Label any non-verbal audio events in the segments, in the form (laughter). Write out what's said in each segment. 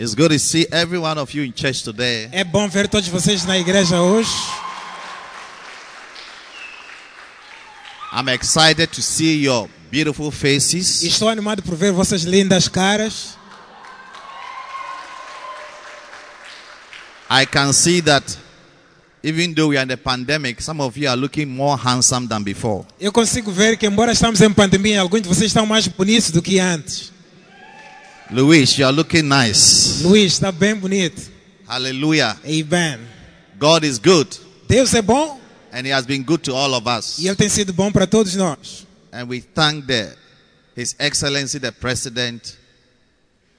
It's good to see every one of you in church today. É bom ver todos vocês na igreja hoje. I'm excited to see your beautiful faces. estou animado por ver vossas lindas caras. I can see that even though we are in the pandemic, some of you are looking more handsome than before. Eu consigo ver que, embora estamos em pandemia, alguns de vocês estão mais bonitos do que antes. Luis, you are looking nice. Luís, está bem bonito. Hallelujah. Amen. God is good Deus é bom and He has been good to all of us. e Ele tem sido bom para todos nós. And we thank the, His Excellency the President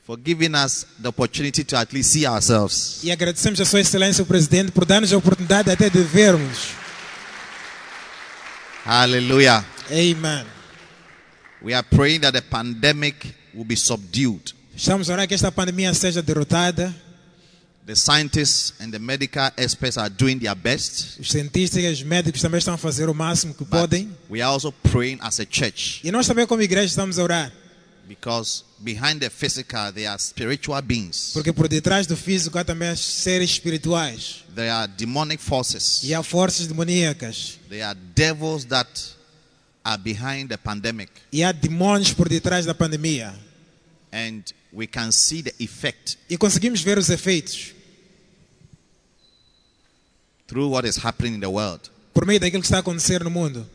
for giving us the opportunity to at least see ourselves. E agradecemos a Sua Excelência, o Presidente, por dar-nos a oportunidade até de vermos. Hallelujah. Amen. We are praying that the pandemic will be subdued. Estamos a orar que esta pandemia seja derrotada. The scientists and the medical experts are doing their best. Os cientistas e os médicos também estão a fazer o máximo que podem. we are also praying as a church E nós também, como igreja, estamos a orar. because behind the physical, there are spiritual beings. Porque por detrás do físico há também seres espirituais. There are demonic forces. E há forças demoníacas. There are devils that are behind the pandemic. E há demônios por detrás da pandemia. And we can see the effect E conseguimos ver os efeitos through what is happening in the world. por meio daquilo que está a acontecer no mundo.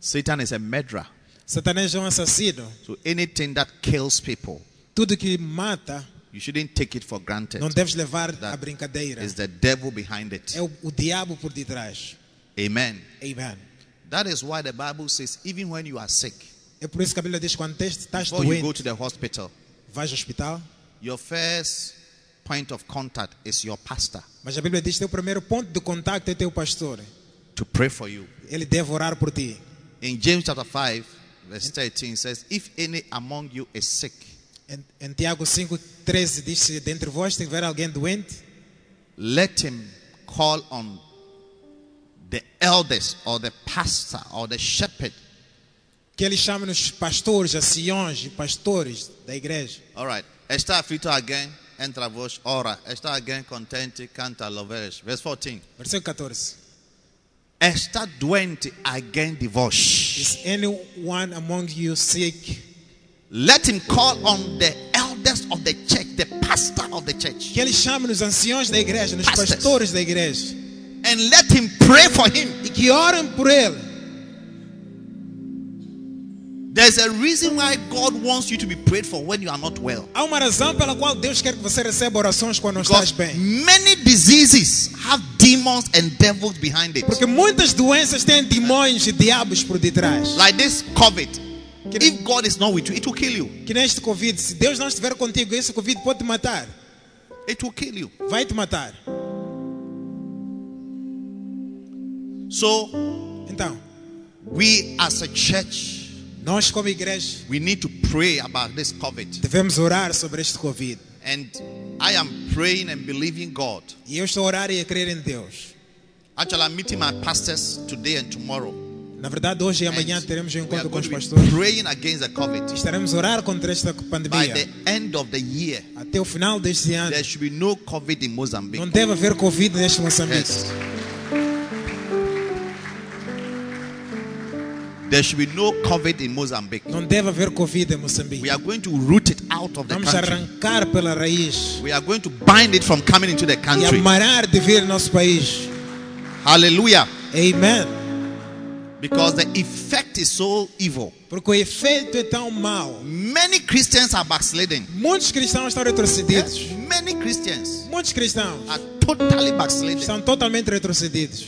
Satan is a murderer. Satanás é um assassino. So anything that kills people, Tudo que mata, you shouldn't take it for granted. não deves levar That a brincadeira. Is the devil behind it. É o, o diabo por detrás. Amen. Amen. That is why the Bible says, even when you are sick, É por isso que a Bíblia diz quando estás before you go doente, to the hospital, vais ao hospital. your first point of contact is your pastor Mas a Bíblia diz que teu primeiro ponto de contato é teu pastor. to pray for you. Ele deve orar por ti. In James chapter 5, verse 13 says, If any among you is sick, Em, em Tiago 5,13 diz: Se dentre vós tiver alguém doente, let him call on the elders or the pastor or the shepherd. Que ele chame nos pastores, anciões e pastores da igreja. All right. Está aflito alguém, entra a voz, ora. Está alguém contente, canta, louveres. Verse 14. Versículo 14. Está doente alguém de vós. Is anyone among you sick? Let him call on the elders of the church, the pastor of the church, Que ele chame nos anciões da igreja, nos Pastors. pastores da igreja. and let him pray for him. E que orem por ele. There's a reason why God wants you to be prayed for when you are not well. Há uma razão pela qual Deus quer que você receba orações quando não estás bem. many diseases have demons and devils behind it. Porque muitas doenças têm demônios e diabos por detrás. Like this COVID. Que- If God is not with you, it will kill you. Que neste Covid, se Deus não estiver contigo, esse Covid pode te matar. It will kill you. Vai te matar. So, Então, we as a church, nós como igreja we need to pray about this COVID. devemos orar sobre este Covid. And I am praying and believing God. E eu estou a orar e a crer em Deus. Actually, I'm meeting my pastors today and tomorrow. Na verdade, hoje e amanhã And teremos um encontro com os pastores. praying against the COVID. Estaremos a orar contra esta By pandemia. the end of the year, Até o final deste ano. there should be no COVID in Mozambique. Não deve haver Covid neste Moçambique. Yes. There should be no COVID in Mozambique. Não deve haver Covid em Moçambique. We are going to root it out of the Vamos country. arrancar pela raiz We are going to bind it from coming into the e country. de vir nosso país. Hallelujah. Amen. Because the effect is so evil. Porque o efeito é tão mau. Many Christians are backsliding. Muitos cristãos estão retrocedidos. Many Christians Muitos cristãos are totally backsliding. estão totalmente retrocedidos.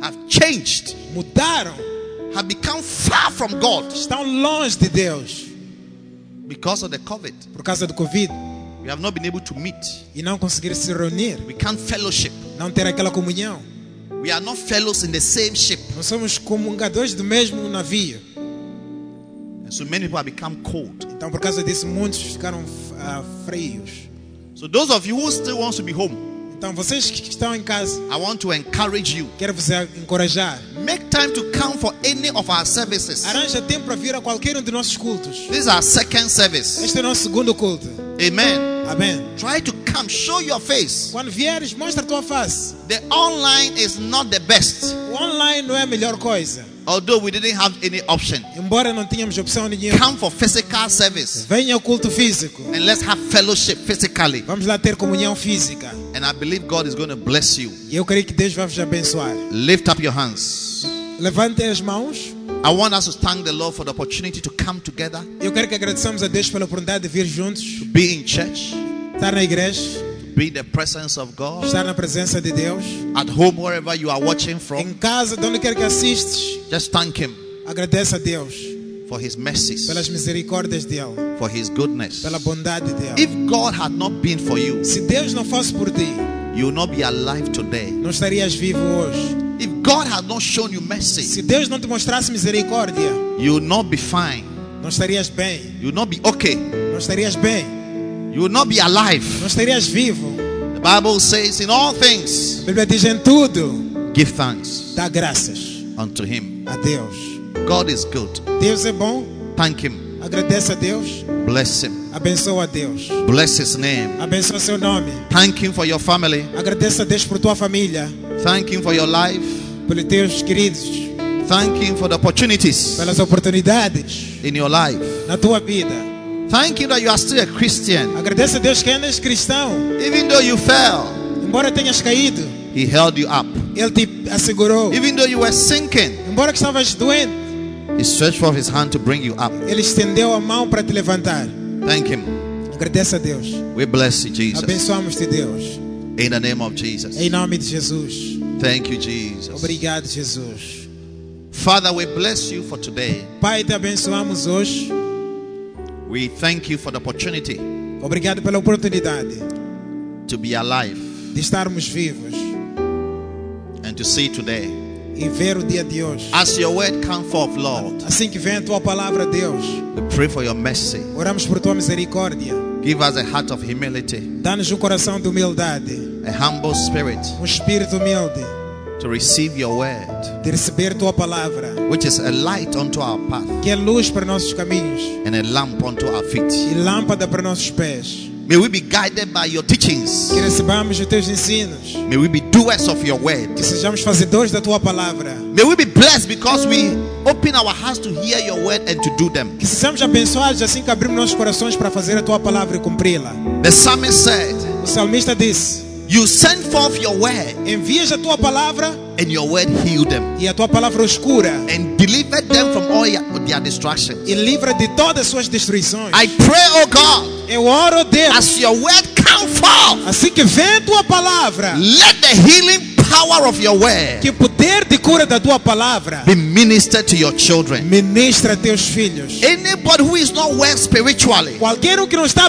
Have changed. Mudaram. Have become far from God Estão longe de Deus because of the COVID. por causa do Covid We have not been able to meet. e não conseguiram se reunir. We can't fellowship. não ter aquela comunhão. We are not fellows in the same ship. Não somos comungadores do mesmo navio. And so many people have become cold. Então, por causa disso, muitos ficaram ah, frios. So those of you who still wants to be home, Então, vocês que estão em casa, I want to encourage you. quero vos encorajar. Make time to come for any of our services. Arranja tempo para vir a qualquer um de nossos cultos. This is our second service. Este é o nosso segundo culto. Amen. Amém. Try to come, show your face. Quando vieres, mostra a tua face. The online is not the best, O online não é a melhor coisa. although we didn't have any option. Embora não tínhamos opção nenhuma. Come for physical service Venha ao culto físico. and let's have fellowship physically. Vamos lá ter comunhão física. And I believe God is going to bless you. E eu creio que Deus vai vos abençoar. Lift up your hands. Levantem as mãos. I want us to thank the Lord for the opportunity to come together, Eu quero que agradeçamos a Deus pela oportunidade de vir juntos, be in church, estar na igreja, be in the presence of God, estar na presença de Deus. at home, wherever you are watching Em from. casa, de onde quer que assistes, Just thank Him agradeça a Deus for His mercies, pelas misericórdias dele, for His goodness. pela bondade dele. If God had not been for you, Se Deus não fosse por ti, you will not be alive today. não estarias vivo hoje. If God had not shown you mercy, Se Deus não te mostrasse misericórdia, you will not be fine. não estarias bem. You will not be okay. Não estarias bem. You will not be alive. Não estarias vivo. The Bible says, in all things, A Bíblia diz em tudo, give thanks dá graças unto Him. a Deus. God is good. Deus é bom, Thank Him. agradece a Deus, Bless Him. abençoa a Deus. Bless His name. Abençoa seu nome. Thank Him for your family. Agradeça a Deus por tua família, Thank Him for your life. pelos teus queridos, Thank Him for the opportunities pelas oportunidades in your life. na tua vida. Thank Him that you are still a Christian. Agradeça a Deus que ainda és cristão. Even though you fell, Embora tenhas caído, He held you up. Ele te assegurou. Even though you were sinking, Embora que estavas doente, He stretched forth His hand to bring you up. Ele estendeu a mão para te levantar. Thank Him. Agradeça a Deus. We bless you, Jesus. Abençoamos-te, Deus. In the name of Jesus. Em nome de Jesus. Thank you, Jesus. Obrigado, Jesus. Father, we bless you for today. Pai, te abençoamos hoje. We thank you for the opportunity Obrigado pela oportunidade to be alive de estarmos vivos and to see today. E ver o dia de hoje. As your word come forth, Lord, Assim que vem a tua palavra, Deus, we pray for your mercy. oramos por tua misericórdia. Give us a heart of humility, Dá-nos um coração de humildade, a humble spirit um espírito humilde to receive your word, de receber tua palavra, which is a light unto our path que é luz para nossos caminhos and a lamp unto our feet. e lâmpada para nossos pés. May we be guided by your teachings. Que recebamos os teus ensinos, May we be doers of your word. que sejamos fazedores da tua palavra, May we be blessed because we open our hearts to hear your word and to do them. que sejamos abençoados assim que abrimos nossos corações para fazer a tua palavra e cumpri-la. The psalmist said, O salmista disse: You send forth your word, Envias a tua palavra and your word healed them e a tua palavra os cura and delivered them from all their distractions. e livra de todas as suas destruições. I pray, oh God, Eu oro, Deus, as your word come forth, assim que vem a tua palavra, let the healing power of your word que o poder de cura da tua palavra be ministered to your children. ministra a teus filhos. Anybody who is not well spiritually, Qualquer um que não está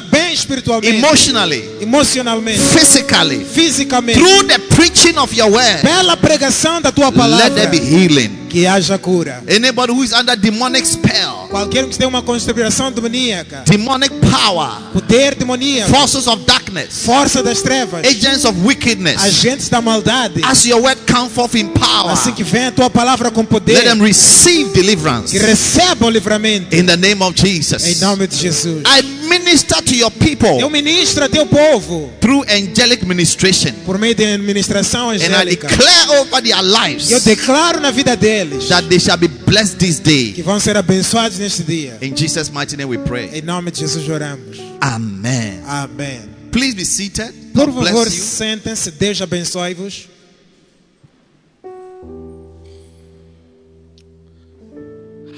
emotionally, emocionalmente, physically, through the preaching of your word, pela pregação da tua let there be healing. que haja cura. Anybody who is under demonic spell, Qualquer um que tem uma conspiração demoníaca, demonic power, poder demoníaco, forces of darkness, força das trevas, agents of wickedness, agentes da maldade, as your word come forth in power, assim que vem a tua palavra com let poder, them receive deliverance. Que receba o livramento, in the name of em Jesus. nome de Jesus. I minister to your people Eu ministro a teu povo. through angelic ministration, por meio de administração and I angélica. declare over their Eu lives declaro na vida deles that they shall be blessed this day. que vão ser abençoados neste dia. In Jesus' mighty name we pray. Em nome de Jesus oramos. Amen. Amém. Please be seated. Por favor, sentem-se. Deus abençoe-vos.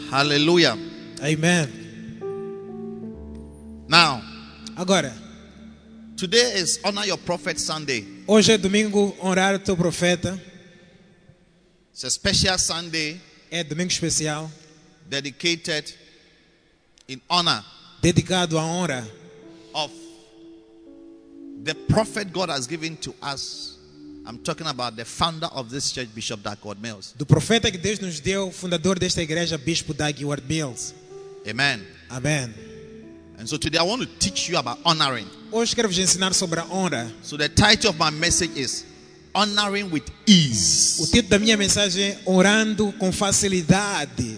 Hallelujah. Amém. Now, Agora, today is Honor Your Prophet Sunday. hoje é domingo honrar o teu profeta. It's a special Sunday É domingo especial, dedicated in honor dedicado à honra of the prophet God has given to us I'm talking about the founder of this church, Bishop Darkwood Mills. Do profeta que Deus nos deu, fundador desta igreja, Bispo Doug Ward Mills. Amen. Amém. And so today I want to teach you about honoring. Hoje quero vos ensinar sobre a honra. So the title of my message is Honoring with O Ease. título da minha mensagem é Orando com facilidade.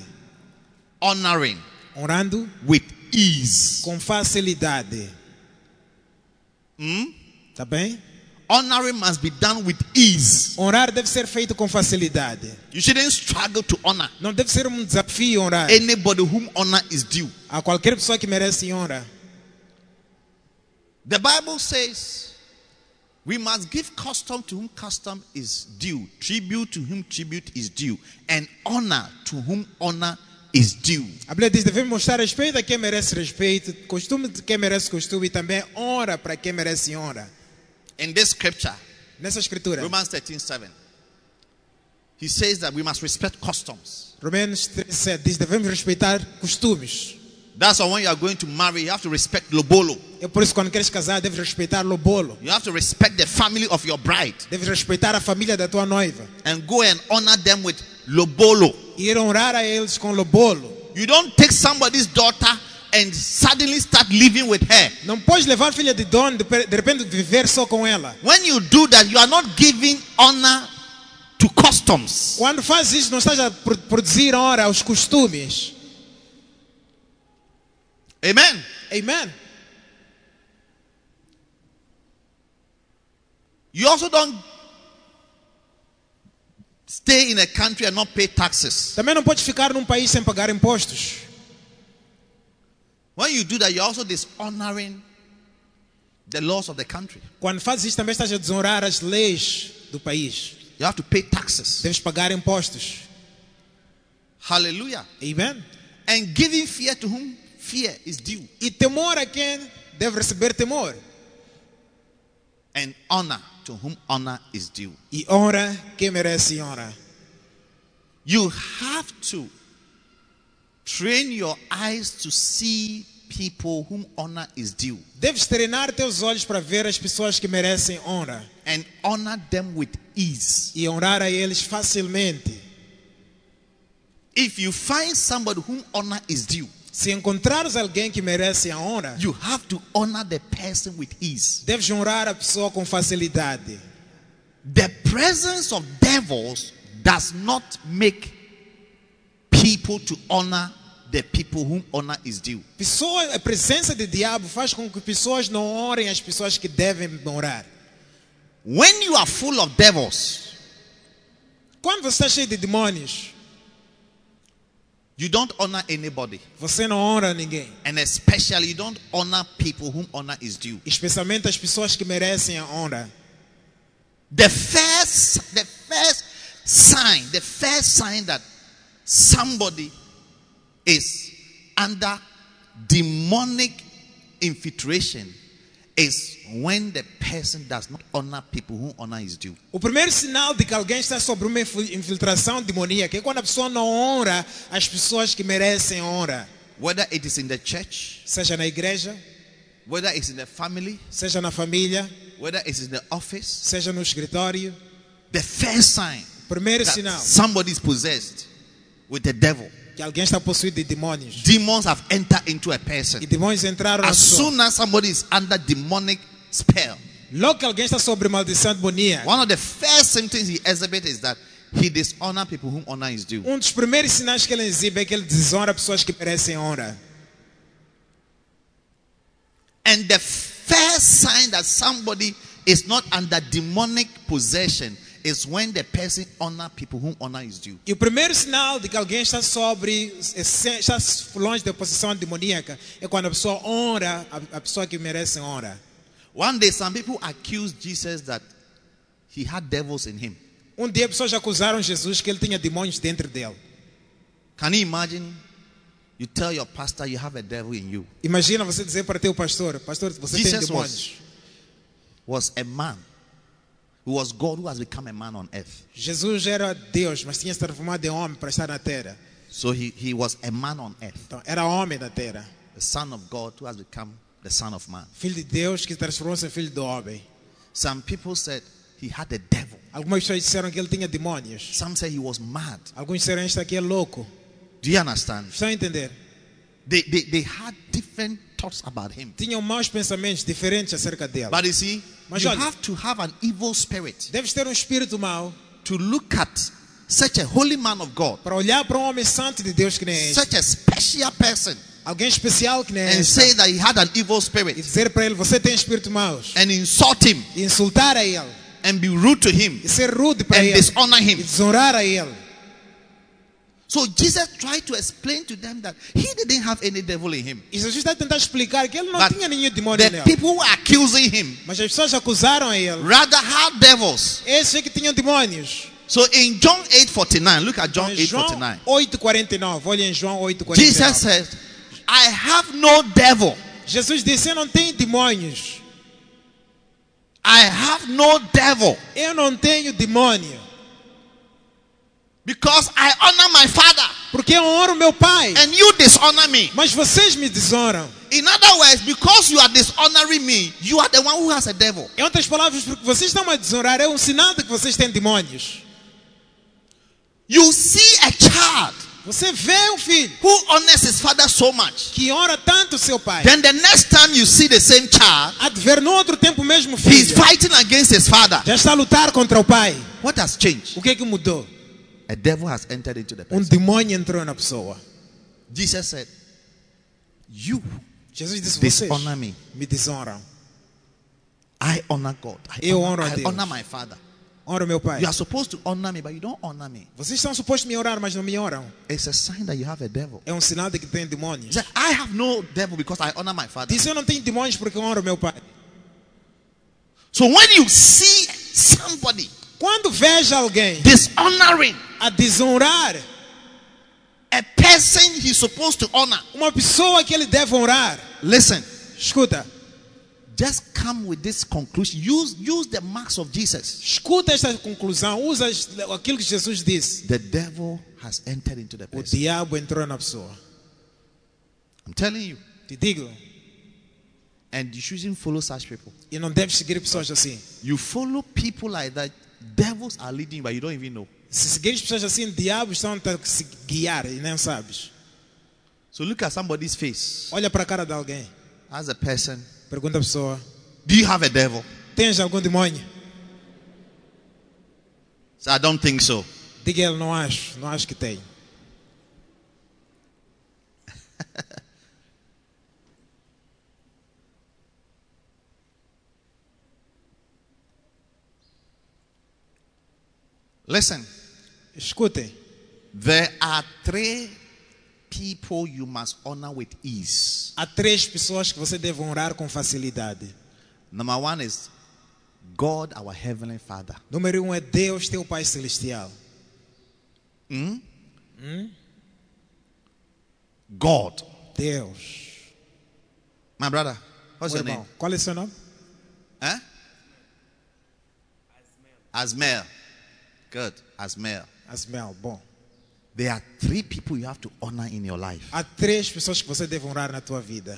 Honoring Orando with ease. com facilidade. Hmm? Tá bem? Honoring must be done with ease. Honrar deve ser feito com facilidade. You shouldn't struggle to honor Não deve ser um desafio honrar anybody whom honor is due. a qualquer pessoa que merece honra. The Bible says we must give custom to whom custom is due, tribute to whom tribute is due, and honor to whom honor is due. A Bíblia diz: devemos mostrar respeito a quem merece respeito, costume de quem merece costume e também honra para quem merece honra. In this scripture, Nessa escritura, Romans 13 7, he says that we must respect customs. Romanos 13, diz: devemos respeitar costumes. That's why when you are going to marry, you have to respect Lobolo. É por isso quando queres casar, deves respeitar o bolo. You have to respect the family of your bride Deves respeitar a família da tua noiva. and go and honor them with Lobolo. E ir honrar a eles com o bolo. You don't take somebody's daughter and suddenly start living with her. Não podes levar a filha de dono, de repente viver só com ela. When you do that, you are not giving honor to customs. Quando faz isso, não estás a pro- produzir honra aos costumes. Amen. Amen. You also don't stay in a country and not pay taxes. Também não podes ficar num país sem pagar impostos. When you do that, you're also dishonoring the laws of the country. Quando fazes isso, também estás a desonrar as leis do país. You have to pay taxes. Deves pagar impostos. Hallelujah. Amen. And giving fear to whom fear is due, E temor a quem deve receber temor. and honor to whom honor is due. E honra quem merece honra. You have to train your eyes to see people whom honor is due Deves treinar teus olhos para ver as pessoas que merecem honra. and honor them with ease. E honrar a eles facilmente. If you find somebody whom honor is due, Se encontrares alguém que merece a honra, you have to honor the person with ease. deves honrar a pessoa com facilidade. The presence of devils does not make people to honor the people whom honor is due. Pessoa, a presença de diabo faz com que pessoas não honrem as pessoas que devem honrar. When you are full of devils, Quando você está cheio de demônios, you don't honor anybody. você não honra ninguém. And especially, you don't honor people whom honor is due. Especialmente as pessoas que merecem a honra. The first, the first sign, the first sign that somebody is under demonic infiltration is when the person does not honor people whom honor is due. O primeiro sinal de que alguém está sobre uma infil- infiltração demoníaca é quando a pessoa não honra as pessoas que merecem honra. Whether it is in the church, Seja na igreja, whether it's in the family, seja na família, whether it's in the office, seja no escritório. the first sign Primeiro that sinal somebody is possessed with the devil. Que alguém está possuído de demônios. Demons have entered into a person. E demônios entraram As soon as somebody is under demonic spell, Logo que alguém está sobre maldição demoníaca, one of the first symptoms he exhibits is that he dishonor people whom honor is due. um dos primeiros sinais que ele exibe é que ele desonra pessoas que merecem honra. And the first sign that somebody is not under demonic possession is when the person honor people whom honor is due. E o primeiro sinal de que alguém está sobre, está longe da possessão demoníaca é quando a pessoa honra a a pessoa que merece honra. One day, some people accused Jesus that he had devils in him. Um dia pessoas acusaram Jesus que ele tinha demônios dentro dele. Can you imagine? You tell your pastor you have a devil in you. Imagina você dizer para teu pastor, pastor, você tem Jesus demônios. was, was a man was God who has become a man on earth. Jesus era Deus, mas tinha se transformado em homem para estar na terra. So he, he was a man on earth, Então, era homem na terra. the son of God who has become the son of man. Filho de Deus que transformou-se em filho do homem. Some people said he had a devil. Algumas pessoas disseram que ele tinha demônios. Some say he was mad. Alguns disseram aqui é louco. Do you understand? Estão a entender? They, they, they had different thoughts about him. Tinham maus pensamentos diferentes acerca dele. But you see, Mas you olha- have to have an evil spirit Deves ter um espírito mau to look at such a holy man of God, para olhar para um homem santo de Deus que nem este. such a special person, Alguém especial que nem and este. say that he had an evil E spirit dizer para ele, você tem espírito maus. and insult him E insultar a ele. and be rude to him E ser rude para and ele. dishonor E him. desonrar a ele. So Jesus tried to explain to them that he didn't have any devil in him. E Jesus está a tentar explicar que ele não But tinha nenhum demônio nele. people were accusing him Mas as pessoas acusaram ele. rather had devils. Esses que tinham demônios. So in John 8:49, look at John Em João 8:49. 8,49. Olha em João 8,49. Jesus said, I have no devil. Jesus disse: Eu não tenho demônios. I have no devil Eu não tenho demônio. Because I honor my father Porque eu honro meu pai. and you dishonor me. Mas vocês me desonram. In other words, because you are dishonoring me, you are the one who has a devil. Em outras palavras, porque vocês estão a desonrar, é um sinal de que vocês têm demônios. You see a child Você vê um filho who honors his father so much. que honra tanto seu pai. Then the next time you see the same child, ver no outro tempo mesmo he's filho. fighting against his father. Já está a lutar contra o pai. What has changed? O que é que mudou? A devil has entered into the Um person. demônio entrou na pessoa. Jesus said, You Jesus disse: dishonor me. me desonram. I honor God. I Eu honor, honro a I Deus. honor my father. Honra meu pai. You are supposed to honor me, but you don't honor me. Vocês estão supostos me orar, mas não me oram. It's a sign that you have a devil. É um sinal de que tem demônios. said, I have no devil because I honor my father. Disse: Eu não tenho demônios porque honro meu pai. So when you see somebody Quando veja alguém dishonoring a desonrar a person he's supposed to honor, uma pessoa que ele deve honrar, listen, escuta, just come with this conclusion. Use, use the marks of Jesus. escuta esta conclusão, usa aquilo que Jesus disse. The devil has entered into the O person. diabo entrou na pessoa. I'm telling you. Te digo, And you shouldn't follow such people. e não deves seguir pessoas assim. You follow people like that. Devils are leading, but you don't even know. Se seguires pessoas assim, diabos estão a te guiar e nem sabes. So look at somebody's face. Olha para a cara de alguém. As a person, Pergunta a pessoa: do you have a devil? Tens algum demônio? So I don't think so. Diga ele: Não acho, não acho que tem. (laughs) Listen, Escutem, there are three people you must honor with ease. há três pessoas que você deve honrar com facilidade. Number one is God, our Heavenly Father. Número um é Deus, teu Pai Celestial. God. Deus. My brother, what's Meu your name? irmão, qual é seu nome? Huh? Asmel. Good. Asmel. Asmel. Bom. There are three people you have to honor in your life Há três pessoas que você deve honrar na tua vida.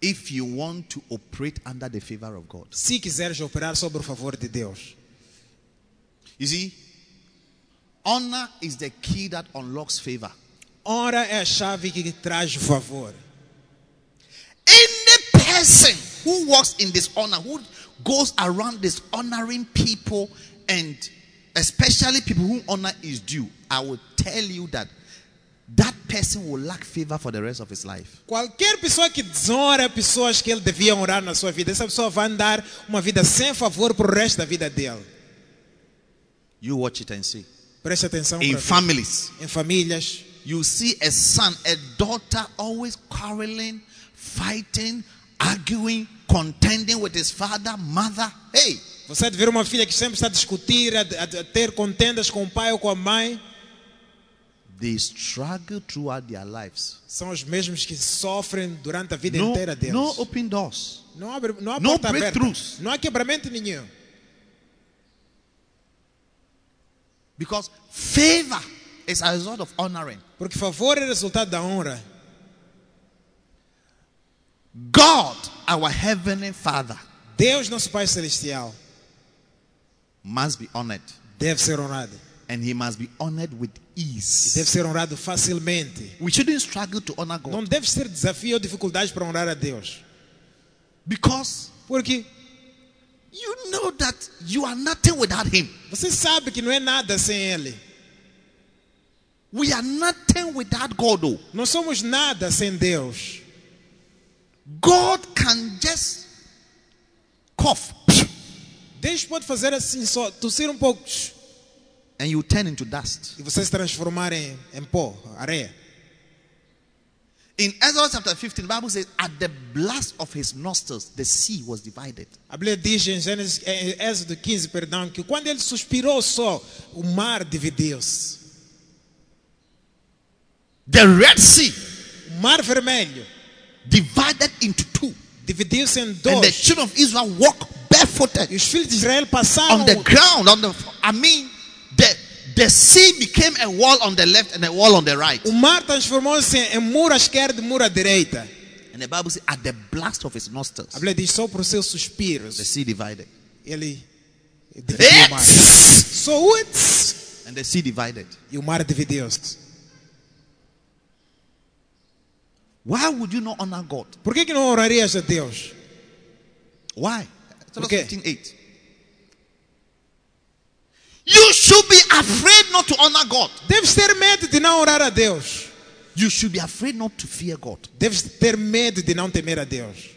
if you want to operate under the favor of God. Se quiseres operar sobre o favor de Deus. You see, honor is the key that unlocks favor. Honra é a chave que traz favor. Any person who walks in dishonor, who goes around dishonoring people, and especially people who honor is due, I will tell you that that person will lack favor for the rest of his life. Qualquer pessoa que desonra pessoas que ele devia honrar na sua vida, essa pessoa vai andar uma vida sem favor para o resto da vida dele. You watch it and see. Preste atenção In families, em famílias. you see a son, a daughter always quarreling, fighting, arguing, contending with his father, mother. Hey, Você há de ver uma filha que sempre está a discutir, a, a- ter contendas com o pai ou com a mãe. they struggle throughout their lives. São os mesmos que sofrem durante a vida No, inteira deles. no open doors. Não, abre, não há No breakthroughs. Não há quebramento nenhum. Because favor is a result of honoring. Porque favor é resultado da honra. God, our heavenly Father, Deus, nosso Pai Celestial, must be honored. deve ser honrado. And he must be honored with E ease. deve ser honrado facilmente. We shouldn't struggle to honor God Não deve ser desafio ou dificuldade para honrar a Deus. because Porque you know that you are nothing without him. você sabe que não é nada sem Ele. We are nothing without God. Oh. Não somos nada sem Deus. God can just cough Deus pode fazer assim, só tossir um pouco and you turn into dust. e você se transformar em, em pó, areia. In Exodus chapter 15, the Bible says, At the blast of his nostrils, the sea was divided. A Bíblia diz em Gênesis, em Êxodo 15, perdão, que quando ele suspirou só, o mar dividiu-se. The Red Sea O mar vermelho divided into two. dividiu-se em And the dois. children of Israel walked barefooted Israel passaram. on the ground. On the, I mean, the, the sea became a wall on the left and a wall on the right. O mar transformou-se em muro à esquerda e muro à direita. And the Bible says, At the blast of his nostrils, A Bíblia diz só por seus suspiros. the sea divided. Ele dividiu o mar. Só uits, And the sea divided. e o mar dividiu-se. Why would you not honor God? Por que, que não orarias a Deus? Why? Exodus Okay. 15 8. You should be afraid not to honor God. Deves ter medo de não orar a Deus. You should be afraid not to fear God. Deves ter medo de não temer a Deus.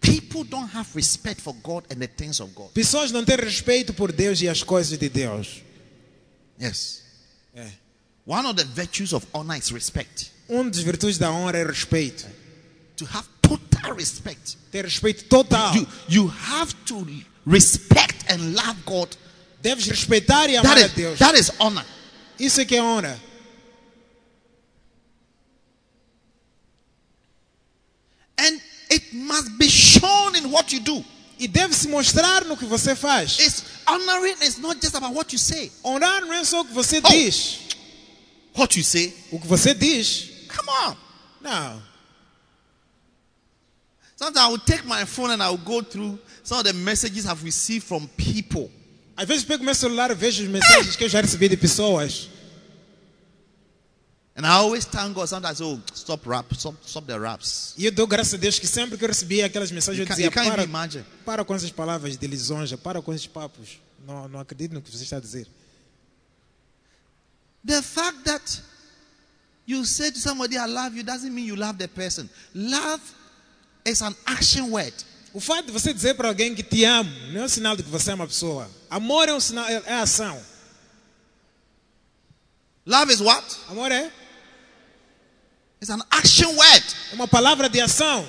People don't have respect for God and the things of God. Pessoas não têm respeito por Deus e as coisas de Deus. Yes. É. One of the virtues of honor is respect. Um dos virtudes da honra é respeito. To have total respect. Ter respeito total. You, you have to respect and love God. Deves respeitar e amar That a is, Deus. that is honor. Isso é que é honra. And it must be shown in what you do. E deve se mostrar no que você faz. It's honoring is not just about what you say. Honrar não é só o que você Oh. diz. What you say. O que você diz. Come on. Não. Sometimes I will take my phone and I will go through some of the messages I've received from people. Às vezes pego meu celular e vejo as mensagens que eu já recebi de pessoas. And I always thank God. Sometimes, oh, stop rap, stop, stop the raps. E eu dou graças a Deus que sempre que eu recebia aquelas mensagens You eu dizia para, imagine. para com essas palavras de lisonja, para com esses papos. Não, não acredito no que você está a dizer. The fact that you say to somebody, I love you, doesn't mean you love the person. Love is an action word. O fato de você dizer para alguém que te amo não é um sinal de que você ama a pessoa. Amor é um sinal, é, é ação. Love is what? Amor é, It's an action word. é uma palavra de ação.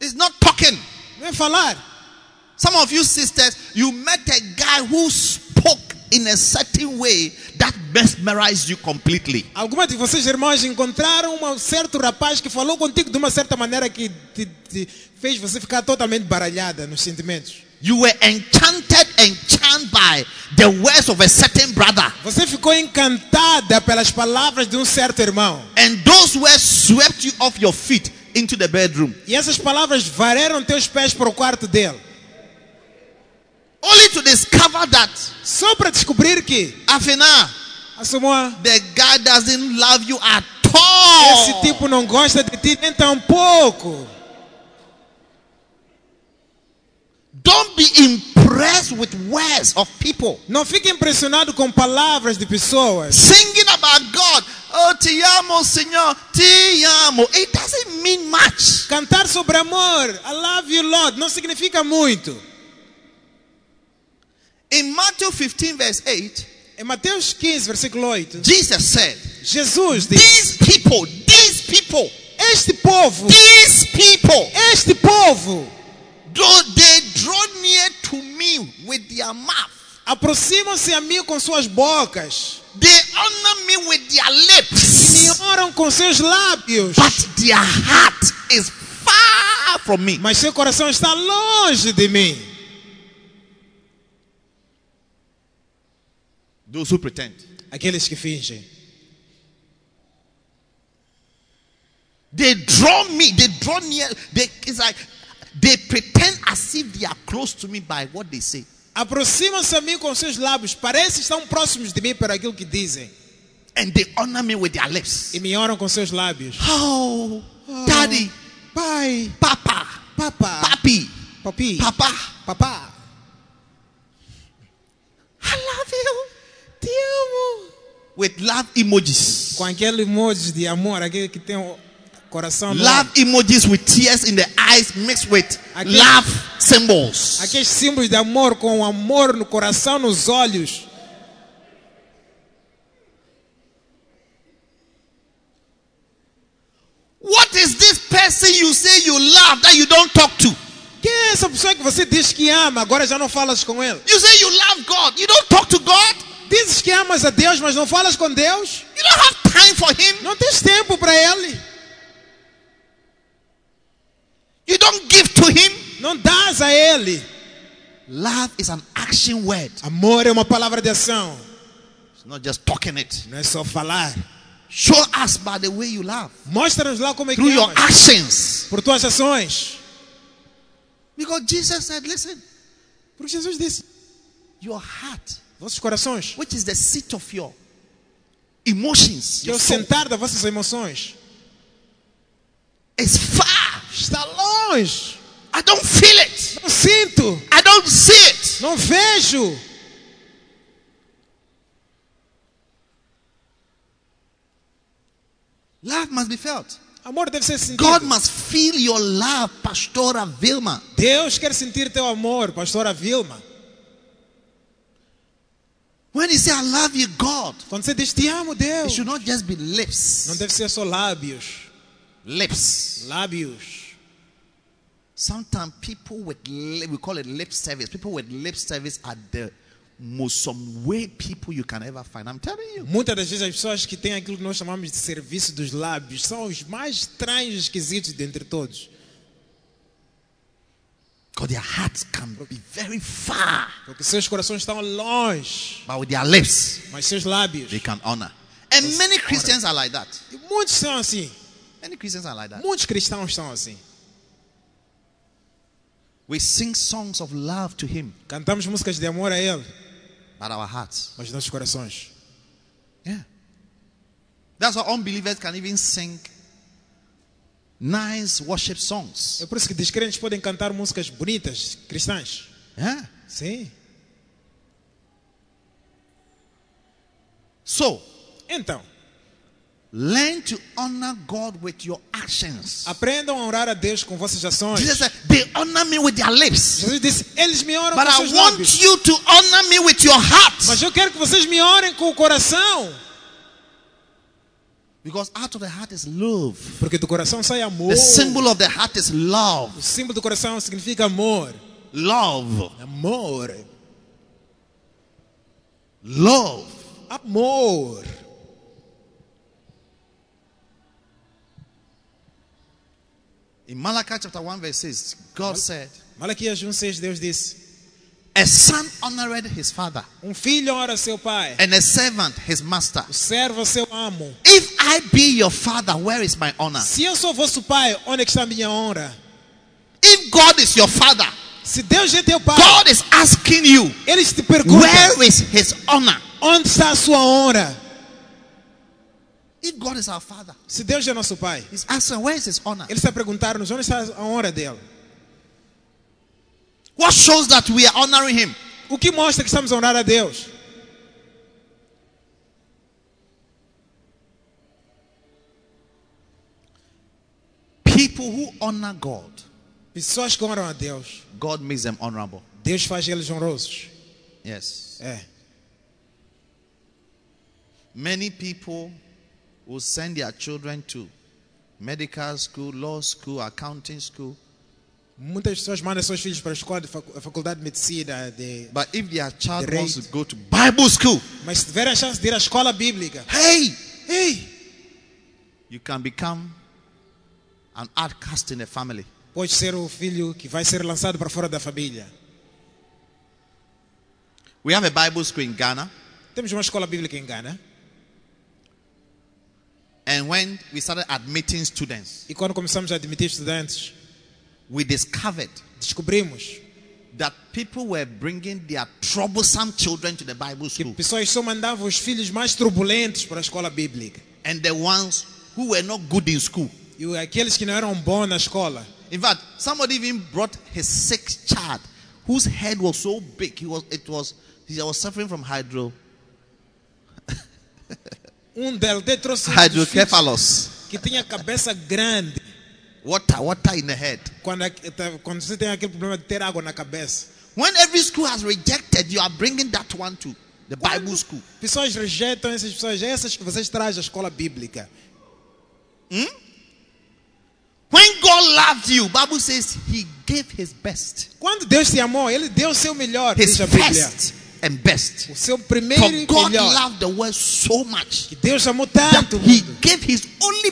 It's not talking. Não é falar. Some of you sisters, you met a guy who spoke in a certain way that mesmerized you completely. Algumas de vocês, irmãos, encontraram um certo rapaz que falou contigo de uma certa maneira que te, te fez você ficar totalmente baralhada nos sentimentos. You were enchanted, enchanted by the words of a certain brother. Você ficou encantada pelas palavras de um certo irmão. And those words swept you off your feet into the bedroom. E essas palavras vareram teus pés para o quarto dele. Only to discover that, Só para descobrir que, Afina, Assumoa, the guy doesn't love you at all. esse tipo não gosta de ti nem tão pouco. Don't be impressed with words of people. Não fique impressionado com palavras de pessoas. Singing about God. Oh, te amo, Senhor. Te amo. It doesn't mean much. Cantar sobre amor, I love you, Lord, não significa muito. In Matthew 15, verse 8, Em Mateus 15, versículo 8, Jesus said, Jesus diz: These people, these people, Este povo, these people, este povo, though they draw near to me with their mouth, aproximam-se a mim com suas bocas they honor me with their me lips, oram com seus lábios, but their heart is far from me. mas seu coração está longe de mim. Those who pretend. Aqueles que fingem. They draw me, they draw near. They, it's like they pretend as if they are close to me by what they say. Aproximam-se a mim com seus lábios, parece estão próximos de mim para aquilo que dizem. And they honor me with their lips. E me oram com seus lábios. Oh, daddy, Pai, papa, papá, papi, papi, papa. papá. I love you. Te amo. With love emojis. Com aquele emoji de amor, aquele que tem o coração Love emojis with tears in the eyes mixed with Aquele- love symbols. Aqueles símbolos de amor com amor no coração, nos olhos. What is this person you say you love that you don't talk to? Quem é essa pessoa que você diz que ama, agora já não falas com ele? You say you love God. You don't talk to God. Dizes que amas a Deus, mas não falas com Deus? You don't have time for Him. Não tens tempo para Ele. You don't give to Him. Não dás a Ele. Love is an action word. Amor é uma palavra de ação. It's not just talking it. Não é só falar. Show us by the way you love. Mostra-nos lá como é que Through your amas. actions. Por tuas ações. Because Jesus said, listen, Porque Jesus disse: your heart, Vossos corações, which is the seat of your emotions, que é your o sentar das vossas emoções, is far. está longe. I don't feel it. Não sinto. I don't see it. Não vejo. Love must be felt. Amor deve ser sentido. God must feel your love, Pastora Vilma. Deus quer sentir teu amor, pastora Vilma. When you say, I love you, God, Quando você diz te amo, it Deus, should not just be lips. não deve ser só lábios. Lips. Lábios. Sometimes people with, we call it lip service. People with lip service are the most some way people you can ever find. I'm telling you. Muitas das vezes as pessoas que têm aquilo que nós chamamos de serviço dos lábios são os mais estranhos esquisitos dentre todos. Because their hearts can be very far. Porque seus corações estão longe, But with their lips, mas seus lábios. they can honor. And many Christians are like that. E muitos são assim. Many Christians are like that. Muitos cristãos são assim. We sing songs of love to Him, Cantamos músicas de amor a Ele, but our hearts. mas nossos corações. Yeah. That's why unbelievers can even sing nice worship songs. É por isso que descrentes podem cantar músicas bonitas, cristãs. Yeah. Sim. So, Então, learn to honor God with your actions. aprendam a orar a Deus com vossas ações. Jesus said, They honor me with their lips, Jesus disse: Eles me oram but com I seus want lábios. you to honor me with your heart. Mas eu quero que vocês me orem com o coração. Because out of the heart is love. Porque do coração sai amor. The symbol of the heart is love. O símbolo do coração significa amor. Love. Amor. Love. Amor. In Malachi chapter 1, verse 6, God said, Malaquias 1,6 Deus disse: A son honored his father, Um filho ora seu pai, and a servant his master. o servo seu amo. If I be your father, where is my honor? Se eu sou vosso pai, onde é está minha honra? If God is your father, Se Deus é teu pai, God is asking you, eles te perguntam: where is his honor? onde está a sua honra? If God is our father, Se Deus é nosso pai, he's asking, where is his honor? ele está a perguntar-nos: onde está a honra dele? What shows that we are honoring him? O que mostra que estamos a honrar a Deus? People who honor God, Pessoas que honram a Deus, God makes them honorable. Deus faz eles honrosos. Yes. É. Many people will send their children to medical school, law school, accounting school. Muitas pessoas mandam seus filhos para a escola de facu- a faculdade de medicina, de... But if their child Great. wants to go to Bible school, mas se tiverem a chance de ir à escola bíblica, hey, ei, you can become an outcast in the family. pode ser o filho que vai ser lançado para fora da família. We have a Bible school in Ghana, Temos uma escola bíblica em Gana, and when we started admitting students, e quando começamos a admitir estudantes, we discovered descobrimos that people were bringing their troublesome children to the Bible Que school pessoas só mandavam os filhos mais turbulentos para a escola bíblica. and the ones who were not good in school. E aqueles que não eram bons na escola. In fact, somebody even brought his sixth child whose head was so big. He was it was he was suffering from hydro Um deles (laughs) trouxe hydrocephalus. que tinha cabeça grande. Water, water in the head. Quando, a- tá- quando você tem aquele problema de ter água na cabeça. When every school has rejected, you are bringing that one to the Bible school. Pessoas rejeitam essas pessoas, essas que vocês trazem à escola bíblica. When God loved you, Bible says He gave His best, Quando Deus te amou, Ele deu o seu melhor, His diz a Bíblia. first and best. O seu For primeiro e God melhor. loved the world so much Que Deus amou that tanto o He gave His only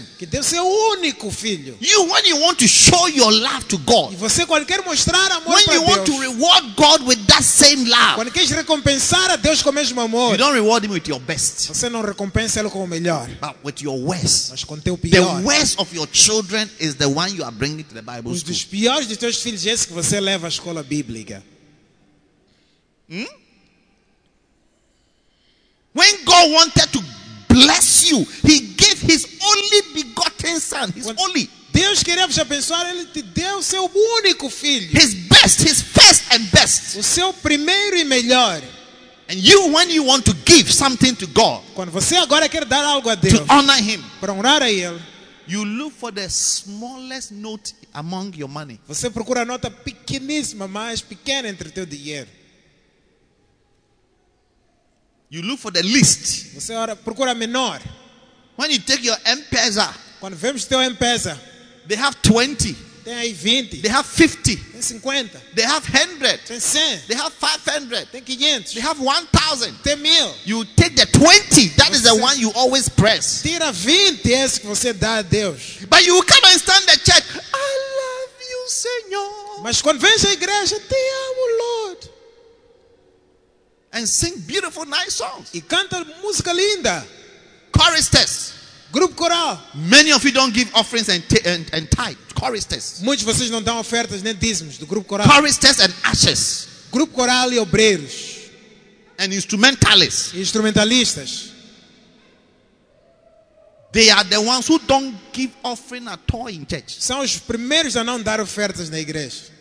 begotten. que deu seu único filho. You, when you want to show your love to E God, você quando quer mostrar amor when para you want Deus, to reward God with that same love, quando quer recompensar a Deus com o mesmo you amor, don't reward Him with your best, você não recompensa Ele com o melhor, but with your worst. mas com o teu The pior. worst of your children is the one you are bringing to the Bible Os school. dos piores dos teus filhos, esse que você leva à escola bíblica. When God wanted to bless you, He gave His only begotten Son, His only, Deus queria vos abençoar, Ele te deu o seu único filho. His best, His first and best. O seu primeiro e melhor. And you, when you want to give something to God, Quando você agora quer dar algo a Deus, to honor Him, para honrar a Ele, you look for the smallest note among your money. você procura a nota pequeníssima, mais pequena entre teu dinheiro. You look for the least. Você ora, procura a menor. When you take your M-Pesa, Quando vemos teu M-Pesa, they have 20, tem aí 20, they have 50, tem 50, they have 100, tem 100, they have 500, tem 500, they have 1,000. tem 1000. You take the 20, that is the Você- one you always press. Tira 20 esse que você dá a Deus. But you come and stand the church. I love you, Senor. Mas quando vens à igreja, te amo, Lord. And sing beautiful, nice songs. E canta música linda. Choristers. Grupo coral. Many of you don't give offerings and, and, and tithe. Choristers. Muitos de vocês não dão ofertas nem dízimos do grupo coral. Choristers and ashes. Grupo coral e obreiros. And instrumentalists. E instrumentalistas. They are the ones who don't give offering at all in church. São os primeiros a não dar ofertas na igreja.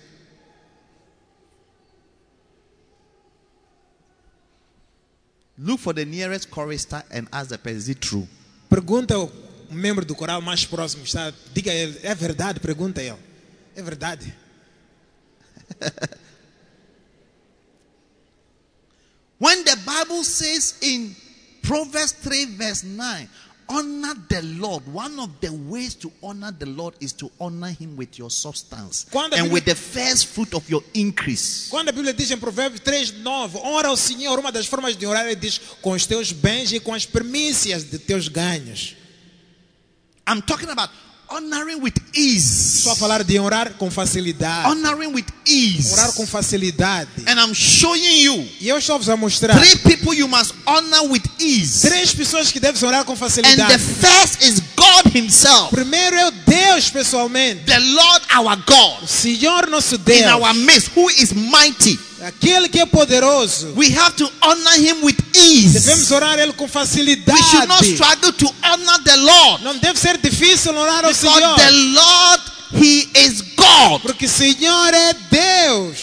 Look for the nearest chorister and ask the person, is it true? Pergunta o membro do coral mais próximo. Está, diga ele, é verdade? Pergunta a ele. É verdade. (laughs) When the Bible says in Proverbs 3, verse 9, honor the Lord, one of the ways to honor the Lord is to honor him with your substance Quando and Bíblia- with the first fruit of your increase. Quando a Bíblia diz em Provérbios 3, 9, honra ao Senhor, uma das formas de orar, ele diz com os teus bens e com as primícias de teus ganhos. I'm talking about honoring with ease. Só falar de orar com facilidade. Honoring with ease. Orar com facilidade. And I'm showing you E eu estou vos a mostrar three people you must honor with ease. três pessoas que devem orar com And the first is God Himself, Primeiro é o Deus pessoalmente. the Lord our O God, Senhor nosso in Deus. our midst, who is mighty. Aquele que é poderoso. We have to honor Him with ease. Devemos orar Ele com We should not facilidade. struggle to honor the Lord Não deve ser difícil orar ao because Senhor. the Lord, He is God. Porque o Senhor é Deus.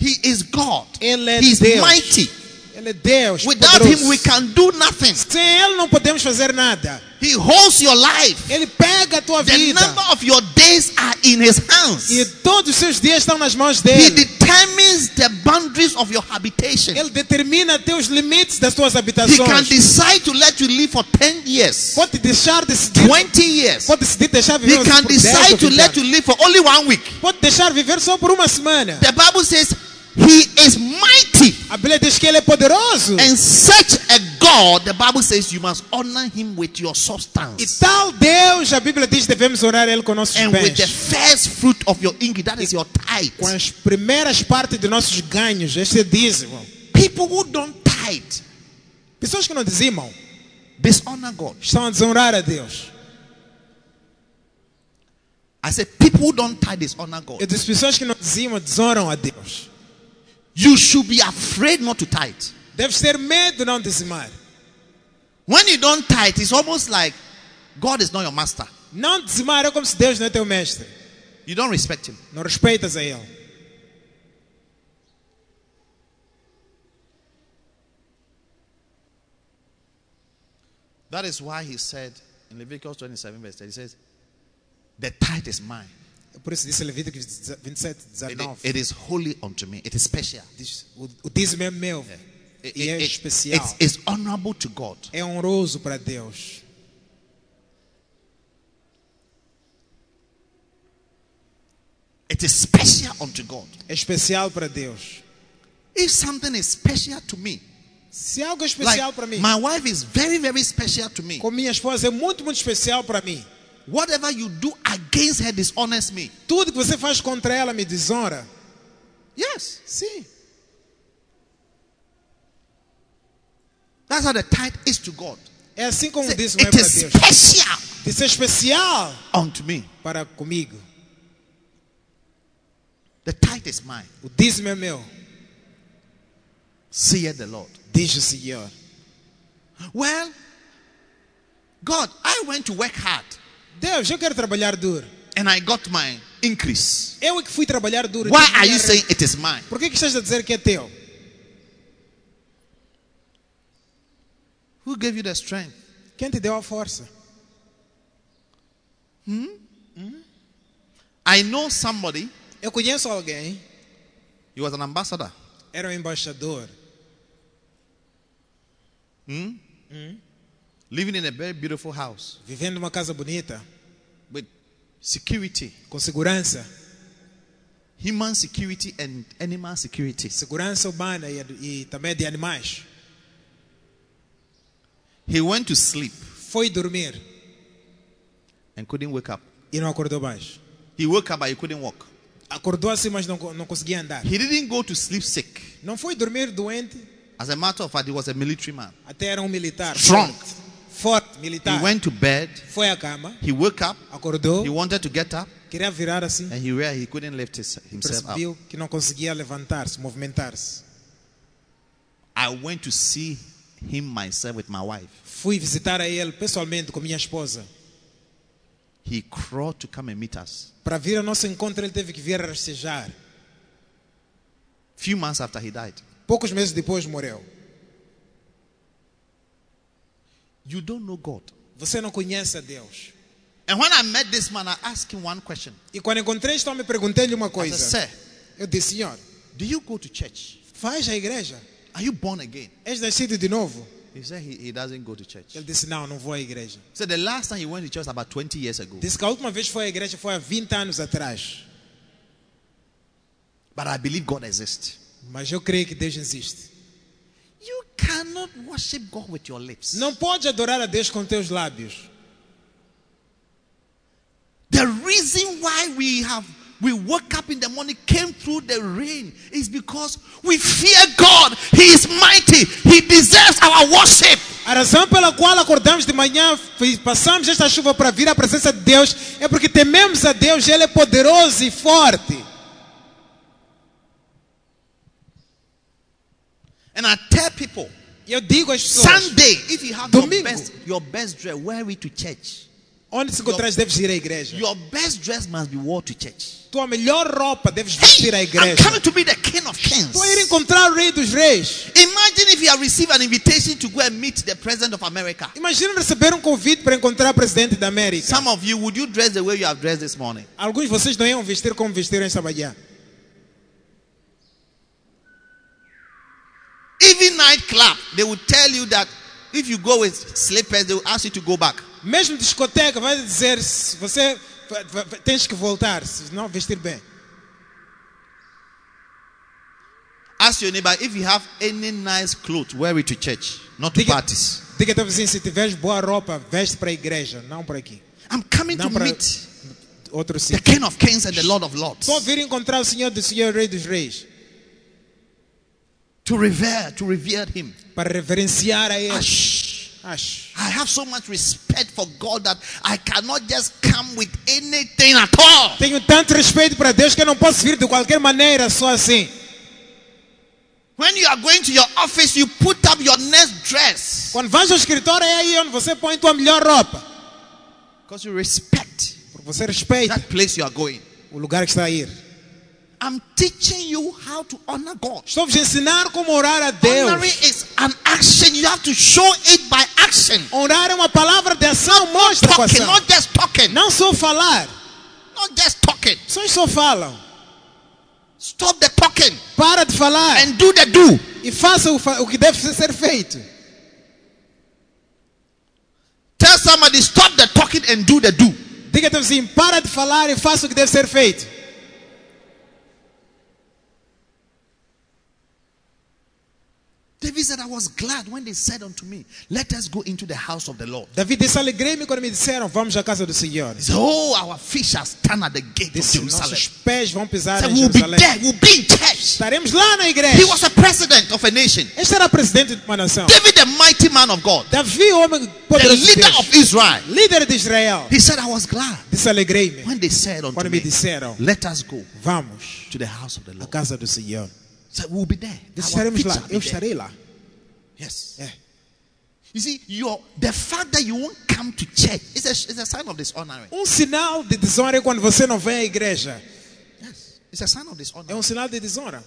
He is God. Ele é He is Deus. mighty. Ele é Deus. Without poderoso. Him, we can do nothing. Sem Ele não podemos fazer nada. He holds your life. Ele pega a tua The vida. number of your days are in His hands. E todos os seus dias estão nas mãos He dele. determines the boundaries of your habitation. Ele determina teus limites das tuas He can habitações. decide to let you live for 10 years, Pode deixar decidir. 20 years. Pode decidir deixar viver He can por 10 ou decide to 20 let you live for only one week. Pode deixar viver só por uma semana. The Bible says He is mighty. A Bíblia diz que ele é poderoso. And such a God, the Bible says you must honor Him with your E substance tal Deus, a Bíblia diz, devemos orar Ele com nossos and with the first fruit of your increase. That is your tithe. Com as primeiras partes de nossos ganhos. Este é dízimo. People who don't tithe Pessoas que não dizimam dishonor God. estão a desonrar a Deus. I said, people who don't tithe dishonor God. Eu disse, pessoas que não dizimam desonram a Deus. You should be afraid not to tithe. Deves ter medo não dizimar. When you don't tithe, it's almost like God is not your master. Não dizimar é como se Deus não é teu mestre. You don't respect him. Não respeitas a Ele. That is why he said in Leviticus 27, verse 10, he says, The tithe is mine. É Por isso disse Levítico 27, It, 19. it is holy unto me. It is special. Diz, o, dízimo é meu. It- E é it- it- especial. it's, it's honorable to God. É honroso para Deus. It is special unto God. É especial para Deus. If something is special to me, Se algo é like especial para mim, my wife is very, very special to me. com minha esposa é muito, muito especial para mim. Whatever you do against her dishonors me. Tudo que você faz contra ela me desonra. Yes. Sim. That's how the tithe is to God. É assim como Say, o dízimo é It is Deus. special Isso é especial unto me. para comigo. The tithe is mine. O dízimo é meu, Saith the Lord. diz o Senhor. Well, God, I went to work hard Deus, eu quero trabalhar duro. and I got my increase. Eu é que fui trabalhar duro. Why are you saying it is mine? Por que, estás a dizer que é teu? Who gave you the strength? Quem te deu a força? I know somebody, Eu conheço alguém, he was an ambassador. era um embaixador, living in a very beautiful house vivendo numa casa bonita, with security, com segurança, human security and animal security. segurança humana e, e também de animais. He went to sleep Foi dormir and couldn't wake up. e não acordou mais. He woke up but he couldn't walk. Acordou assim, mas não, não conseguia andar. He didn't go to sleep sick. Não foi dormir doente, As a matter of fact, he was a military man. até era um militar. Strong. Forte, forte He militar. went to bed. Foi à cama, He woke up. acordou, He wanted to get up, queria virar assim, and he realized he couldn't lift his, himself up. percebeu que não conseguia levantar-se, movimentar-se. I went to see him myself with my wife. Fui visitar a ele pessoalmente com minha esposa. He crawled to come and meet us. Para vir ao nosso encontro, ele teve que vir a rastejar. Few months after he died. Poucos meses depois morreu. You don't know God. Você não conhece a Deus. And when I met this man, I asked him one question. E quando encontrei este homem, perguntei-lhe uma I said, coisa. Sir, Eu disse, Senhor, do you go to church? faz a igreja. Are you born again? És nascido de novo? He said he, he doesn't go to church. Ele disse, não, não vou à igreja. He said the last time he went to church was about 20 years ago. Disse que a última vez foi à igreja foi há 20 anos atrás. But I believe God exists. Mas eu creio que Deus existe. You cannot worship God with your lips. Não pode adorar a Deus com teus lábios. The reason why we have we woke up in the morning, came through the rain, is because we fear God. He is mighty. He deserves our worship. A razão pela qual acordamos de manhã e passamos esta chuva para vir à presença de Deus é porque tememos a Deus, Ele é poderoso e forte. And I tell people, eu digo às pessoas: Sunday, if you have your Domingo. best, your best dress, wear it to church. onde se encontras, deves ir à igreja. Your best dress must be worn to church. Tua melhor roupa deves vestir à I'm igreja. coming to be the King of Kings. A ir encontrar o Rei dos Reis. Imagine if you have received an invitation to go and meet the President of America. Imagina receber um convite para encontrar o presidente da América. Some of you, would you dress the way you have dressed this morning? Alguns de vocês não iam vestir como vestiram esta manhã. Even nightclub, they will tell you that if you go with slippers, they will ask you to go back. Mesmo discoteca vai dizer se você tens que voltar, se não vestir bem. Ask your neighbor if you have any nice clothes, wear it to church, not to Diga, parties. diga teu vizinho, se tiveres boa roupa, veste para a igreja, não para aqui. I'm coming Não to para meet outro the. King of Kings and the Lord of Lords. Só vir encontrar o Senhor do Senhor, Rei dos Reis, To revere, to revere Him. para reverenciar a Ele. Ash. Acho. I have so much respect for God that I cannot just come with anything at all. Tenho tanto respeito para Deus que eu não posso vir de qualquer maneira, só assim. When you are going to your office, you put up your next dress Quando vais ao escritório, é aí onde você põe tua melhor roupa. because you respect Porque você respeita that place you are going. o lugar que está a ir. I'm teaching you how to honor God. Estou vos ensinar como orar a Deus. Honoring is an action. You have to show it by action. Orar é uma palavra de ação, mostra com Talking, not just talking. Não só falar. Not just talking. Pessoas só falam. Stop the talking Para de falar and do the do. e faça o, fa- o que deve ser feito. Tell somebody, stop the talking and do the do. Diga-te assim, para de falar e faça o que deve ser feito. David said, I was glad when they said unto me, Let us go into the house of the Lord. Davi disse, alegrei-me quando me disseram, vamos à casa do Senhor. He said, Oh, our feet shall stand at the gate of Jerusalem. nossos pés vão pisar said, em We'll be there, we'll be in church. Estaremos lá na igreja. He was a president of a nation. Este era presidente de uma nação. David, the mighty man of God, Davi, o homem the poderoso de leader of Israel. líder de Israel. He said, I was glad Disse, alegrei-me when they said unto quando me me, disseram, Let us go vamos to the house of the Lord. casa do Senhor. He said, We'll be there. Estaremos lá. Eu there." estarei lá. Yes. É. You see, your the fact that you won't come to church is a, is a sign of dishonoring. Um sinal de desonra é quando você não vem à igreja. Yes. It's a sign of É dishonor. um sinal de desonra.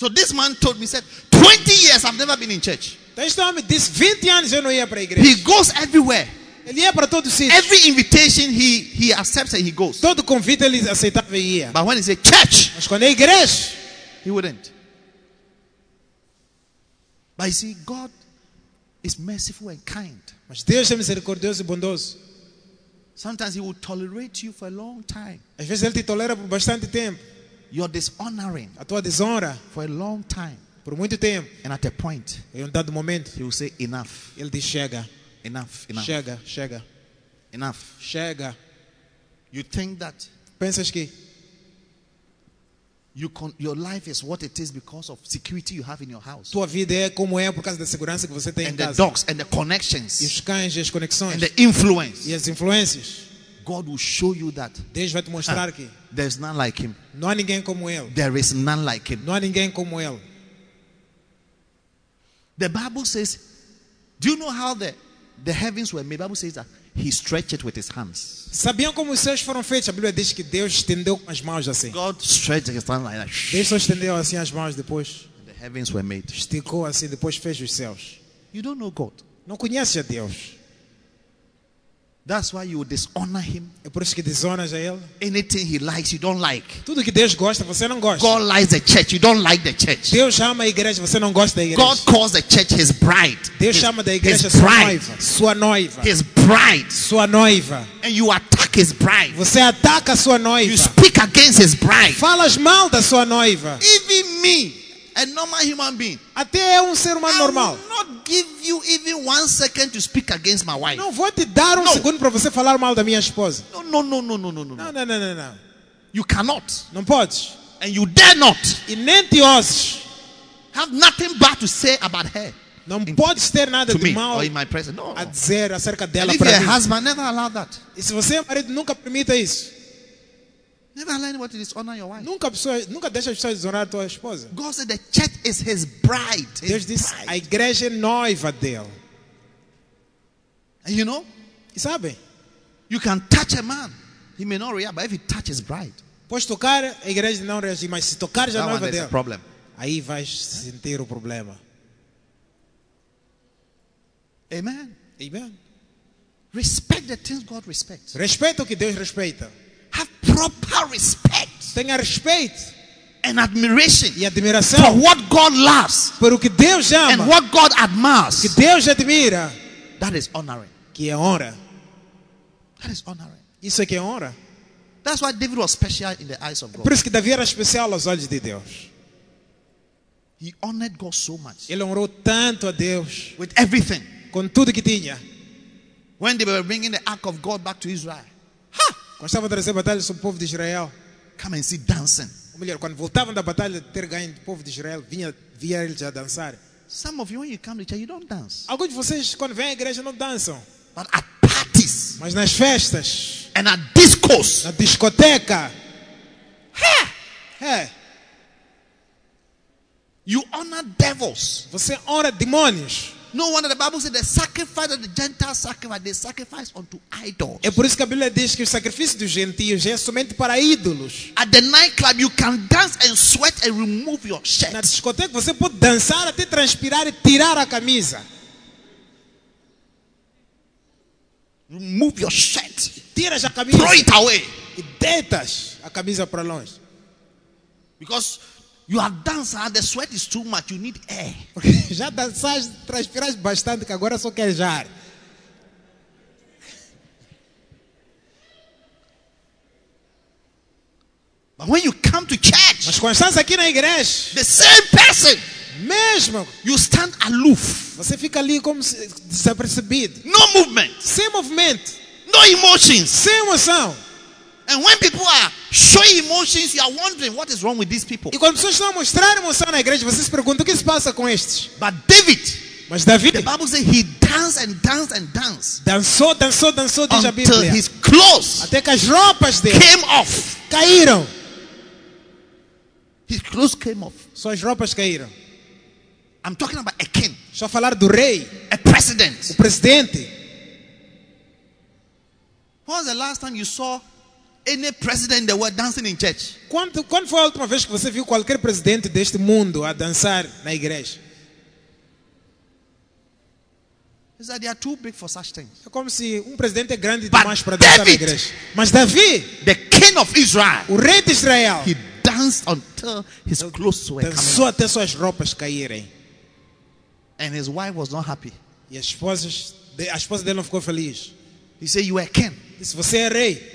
So this man told me, he said, 20 years I've never been in church. Então homem disse, 20 anos eu não ia para a He igreja. goes everywhere. Ele ia para todo sítio. Every invitation he, he accepts and he goes. Todo convite ele aceitava e ia. But when he said church, Mas quando é igreja, he wouldn't. But you see, God is merciful and kind. mas Deus é misericordioso e bondoso. Sometimes he will tolerate you for a long time. Às vezes ele te tolera por bastante tempo. You're dishonoring A tua desonra for a long time. por muito tempo. And at a point, Em um dado momento, he will say, Enough, ele diz chega, enough, enough, chega, chega, enough. chega. You think that Pensas que you con- your life is what it is because of security you have in your house. tua vida é como é por causa da segurança que você tem em And the casa. dogs and the E connections os cães e as conexões and the influence. e as influências. God will show you that Deus vai te mostrar que there's none like him. não há ninguém como ele. There is none like him. Não há ninguém como ele. The Bible says, do you know how the, the heavens were made? The Bible says that he stretched it with his hands. Sabiam como os céus foram feitos? A Bíblia diz que Deus estendeu com as mãos assim. God stretched his hand like that. Deus só estendeu assim as mãos depois. The heavens were made. Esticou assim, depois fez os céus. You don't know God. Não conheces a Deus. That's why you dishonor him. É por isso que desonras a Ele. Anything he likes, you don't like. Tudo que Deus gosta, você não gosta. God likes the church, you don't like the church. Deus ama a igreja, você não gosta da igreja. God calls the church his bride. Deus his, chama da igreja his sua bride. noiva. Sua noiva. His bride. Sua noiva. And you attack his bride. Você ataca a sua You noiva. speak against his bride. Falas mal da sua noiva. Even me, a normal human being, Até é um ser humano I normal. will not give you even one second to speak against my wife. Não vou te dar um Não. segundo para você falar mal da minha esposa. No, no, no, no, no, no, no, Não, no. não, não, não, não. You cannot. Não podes. And you dare not E nem te ouses. have nothing bad to say about her Não podes ter nada de me mal in my presence. No. a dizer acerca dela para mim. husband, never allow that. E se você é marido, nunca permita isso. Never allow anyone to dishonor your wife. Nunca, pessoa, nunca deixa as pessoas desonrar a tua esposa. God said the church is his bride. His Deus disse, bride. a igreja é noiva dele. And you know, E sabem, you can touch a man. He may not react, but if you touch his bride, podes tocar, a igreja não reagir, mas se a that one noiva dele, problem. aí vais sentir o problema. Amen. Amen. Respect the things God respects. Respeita o que Deus respeita. Have proper respect Tenha respeito and admiration e for admiração what God loves por o que Deus and ama, what God que admires. Deus admira, That is honoring. que é honra. That is honoring. Isso é que é honra. That's why David was special in the eyes of God. Por isso que Davi era especial aos olhos de Deus. He honored God so much Ele honrou tanto a Deus with everything. com tudo que tinha. When they were bringing the ark of God back to Israel, Quando estava a trazer batalhas sobre o povo de Israel, come and see dancing. ou melhor, quando voltavam da batalha de ter ganho do povo de Israel, vinha, via eles a dançar. Some of you, when you come to church, you don't dance. Alguns de vocês, quando vêm à igreja, não dançam. But at parties Mas nas festas, and at discos, na discoteca, é, you honor devils. você honra demônios. No wonder the Bible said the sacrifice of the Gentiles sacrifice, they sacrifice unto idols. É por isso que a Bíblia diz que o sacrifício dos gentios é somente para ídolos. At the nightclub, you can dance and sweat and remove your shirt. Na discoteca você pode dançar até transpirar e tirar a camisa. Remove your shirt. Tiras a camisa Throw it away. e deitas a camisa para longe. Because you have danced and the sweat is too much. You need air. (laughs) Já dançaste, transpiraste bastante que agora só queres ar. But when you come to church, Mas quando estás aqui na igreja, the same person, mesmo, you stand aloof. você fica ali como desapercebido. No movement, Sem movimento, no emotions. sem emoção. And when people are showing emotions, you are wondering what is wrong with these people. E quando pessoas estão a mostrar emoção na igreja, você se pergunta o que se passa com estes. But David, Mas Davi the Bible says he danced and danced and danced dançou, dançou, dançou, diz a until Bíblia. his clothes Até que as roupas dele came off. caíram. His clothes came off. Suas roupas caíram. I'm talking about a king, Só falar do rei, a president. o presidente. When was the last time you saw any president in the world dancing in church? Quando, quando foi a última vez que você viu qualquer presidente deste mundo a dançar na igreja? It's that they are too big for such things. É como se um presidente é grande But demais para dançar na David- igreja. Mas Davi, The king of Israel, o rei de Israel, he danced until his clothes were dançou até suas roupas caírem. And his wife was not happy. E as esposas, de- a esposa dele não ficou feliz. He said, You are a king. Disse: Você é rei,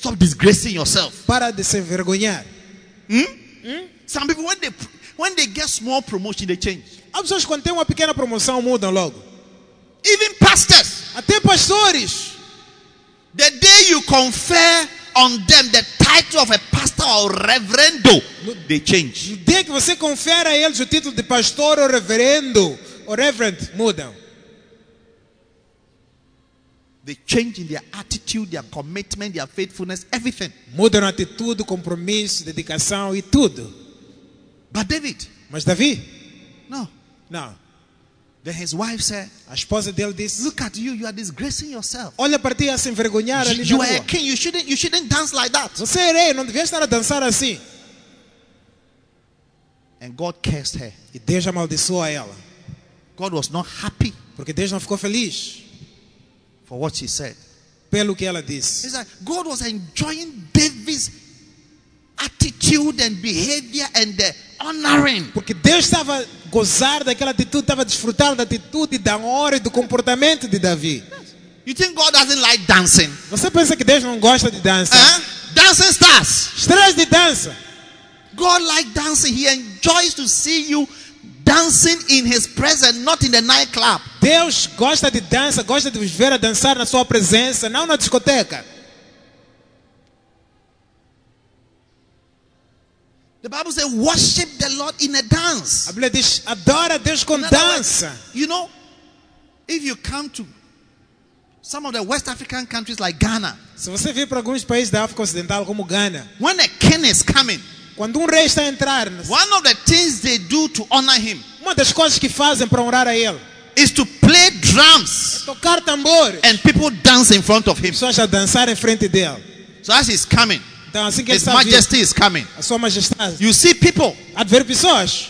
Stop disgracing yourself. para de se envergonhar. Some people, when they when they get small promotion, they change. Há pessoas que quando tem uma pequena promoção mudam logo. Even pastors, Até pastores. the day you confer on them the title of a pastor or reverendo, they change. No dia que você confere a eles o título de pastor ou reverendo, ou reverend, mudam. They change in their attitude, their commitment, their faithfulness, everything. Mudam atitude, compromisso, dedicação e tudo. But David, Mas Davi, no. não. Then his wife said, A esposa dele disse: Look at you, you are disgracing yourself. Olha para ti a se envergonhar ali You na are a rua. king, you shouldn't you shouldn't dance like that. Você é rei, não devia estar a dançar assim. And God cursed her. E Deus amaldiçoou a ela. God was not happy Porque Deus não ficou feliz for what she said. pelo que ela disse. It's like God was enjoying David's attitude and behavior and the honoring. Porque Deus estava gozar daquela atitude, estava desfrutar da atitude, da honra e do comportamento de Davi. You think God doesn't like dancing? Você pensa que Deus não gosta de dança? Huh? Dancing stars. Estrelas de dança. God like dancing. He enjoys to see you dancing in his presence, not in the nightclub. Deus gosta de dança, gosta de vos ver a dançar na sua presença, não na discoteca. The Bible says, worship the Lord in a dance. A Bíblia diz: adora Deus com dança. You know, if you come to some of the West African countries like Ghana, Se você vir para alguns países da África Ocidental, como Gana, when a king is coming, quando um rei está a entrar, one of the things they do to honor him uma das coisas que fazem para honrar a ele is to play drums tocar tambor. and people dance in front of him. Pessoas a dançar em frente dele. So as he's coming, Então, assim que ele His está a vir, Majesty is coming. a sua majestade, You see people. há de ver pessoas.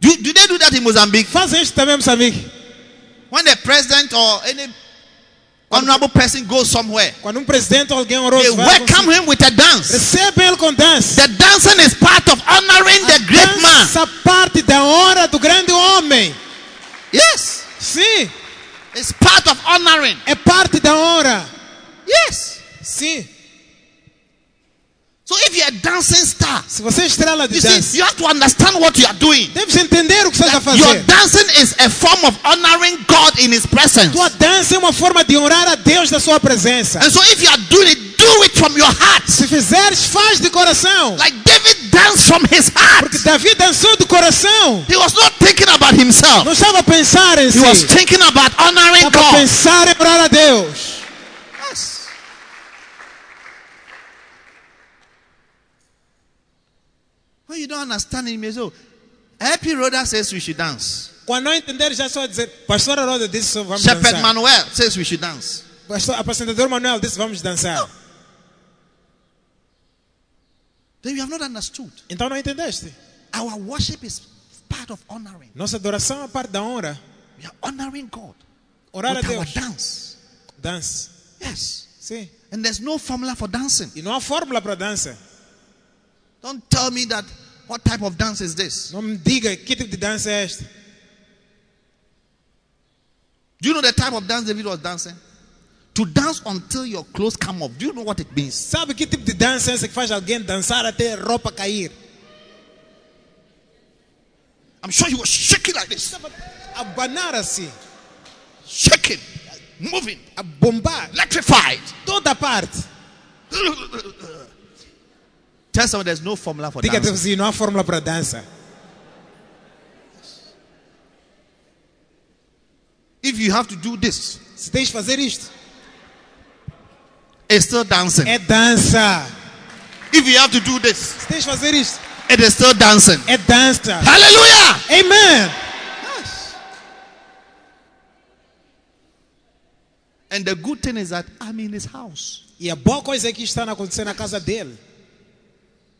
Do, do they do that in Mozambique? Fazem isto também, em Moçambique. When the president or any honorable person goes somewhere, Quando um presidente ou alguém they honroso vai, welcome him with a dance. recebe ele com dança. The dancing is part of honoring the great man. Dança parte da honra do grande homem. Yes, Sim, it's part of honoring. é parte da honra. Yes. Sim. So if you a dancing star, Se você é estrela de you dança, see, you have to understand what you are doing. deves entender o que você está That your fazendo. dancing is a form of honoring God in His presence. Tua dança é uma forma de honrar a Deus da sua presença. And so, if you are doing it, do it from your heart. Se fizeres, faz de coração. Like David danced from his heart. Porque Davi dançou do coração. He was not thinking about himself. Não estava a pensar em He was si. thinking about honoring Estava a God. pensar em orar a Deus. When you don't understand it, you say, oh, Happy Rhoda says we should dance. Quando não entender, já só dizer, Pastor Roda disse só vamos Shepherd dançar. Manuel says we should dance. Pastor, uh, apresentador Manuel disse vamos dançar. Then you have not understood. Então não entendeste. Our worship is part of honoring. Nossa adoração é parte da honra. We are honoring God Orar a with our dance. Dance. Yes. Sim. And there's no formula for dancing. E não há fórmula para dança. Don't tell me that what type of dance is this? Não me diga que tipo de dança é esta. Do you know the type of dance David was dancing? To dance until your clothes come off. Do you know what it means? Sabe que tipo de dança é essa que faz alguém dançar até roupa cair? I'm sure he was shaking like this. Abanar assim. Shaking, moving, A bombar. electrified. Toda parte. (laughs) Tell someone there's no formula for Diga Deus dancing. assim, não há fórmula para dança. If you have to do this, Se tens de fazer isto, it's still dancing. é dança. If you have to do this, Se tens de fazer isto, it is still dancing. é dança. Hallelujah! Amen. And the good thing is that I'm in his house. E a boa coisa é que está acontecendo na casa dele.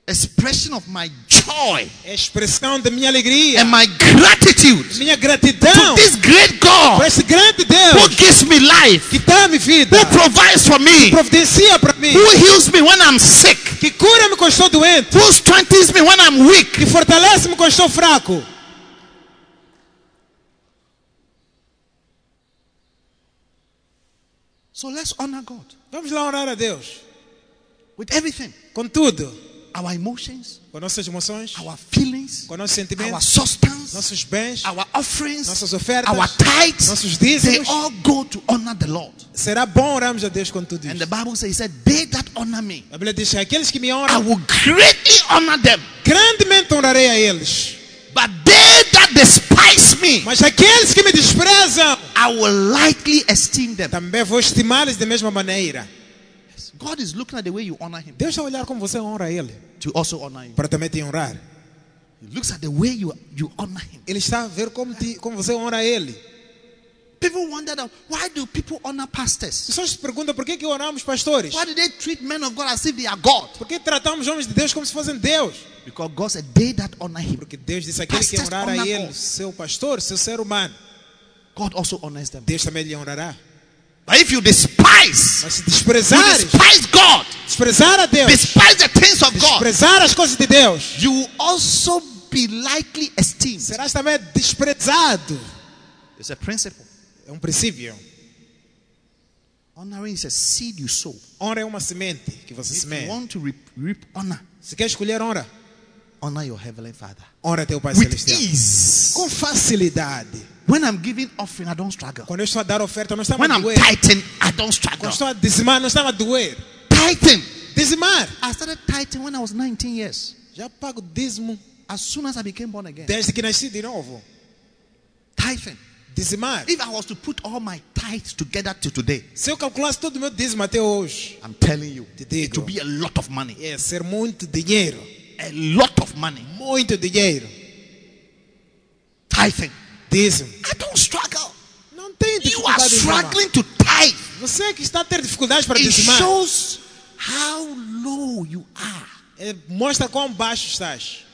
Expression of my joy expressão da minha alegria, and my gratitude minha gratidão. to this great para God esse grande who gives me life, que dá-me vida, who provides for me, providencia para mim, who heals me when I'm sick, que cura-me quando estou doente, who strengthens me when I'm weak. que fortalece-me quando estou fraco. So let's honor God. Vamos lá orar a Deus. With everything. Com tudo, our emotions, com nossas emoções, our feelings, com nossos our sentimentos, substance, nossos bens, our offerings, nossas ofertas, our tithes. nossos They dízimos. all go to honor the Lord. Será bom orarmos a Deus com tudo And the isso. Bible says, He said, They that honor me, A Bíblia diz que aqueles que me I honram, will greatly honor them. grandemente honrarei a eles. But they that despise me, Mas aqueles que me desprezam, I will lightly esteem them. também vou estimá-los da mesma maneira. God is looking at the way you honor Him Deus está a olhar como você honra Ele, to also honor you. para também te honrar. He looks at the way you, you honor Him. Ele está a ver como, te, como você honra Ele. People wonder why do people honor pastors? As pessoas se perguntam por que, que oramos pastores? Why do they treat men of God as if they are God? Por que tratamos homens de Deus como se fossem Deus? Because God said, They that honor Him, Porque Deus disse aquele que honrar a Ele, God. seu pastor, seu ser humano, God also honors them. Deus também lhe honrará. But if you despise, Mas se you desprezares, despise God, desprezar a Deus, despise the things of God, desprezar as coisas de Deus, you will also be lightly esteemed. serás também desprezado. It's a principle. É um princípio. Honoring is a seed you sow. Honra é uma semente que você If you semeia. want to reap, reap honor, Se quer escolher honra, honor your heavenly Father honra teu Pai with Celestial. ease. Com facilidade. When I'm giving offering, I don't struggle. Quando eu estou a dar oferta, não When a I'm doer. tithing, I don't struggle. Quando estou a dizimar, não estava a doer. Tithing. Dizimar. I started tithing when I was 19 years. Já pago dízimo As soon as I became born again. desde que nasci de novo. Tithing. Dizimar. If I was to put all my tithes together to today, Se eu calculasse todo o meu dízimo até hoje, I'm telling you, Te it digo. will be a lot of money. ia ser muito dinheiro. A lot of money. Muito dinheiro. Tithing. Dízimo. I don't struggle. Não tem You are struggling to tithe. Você que está a ter dificuldades para It dizimar, shows how low you are é, mostra quão baixo estás.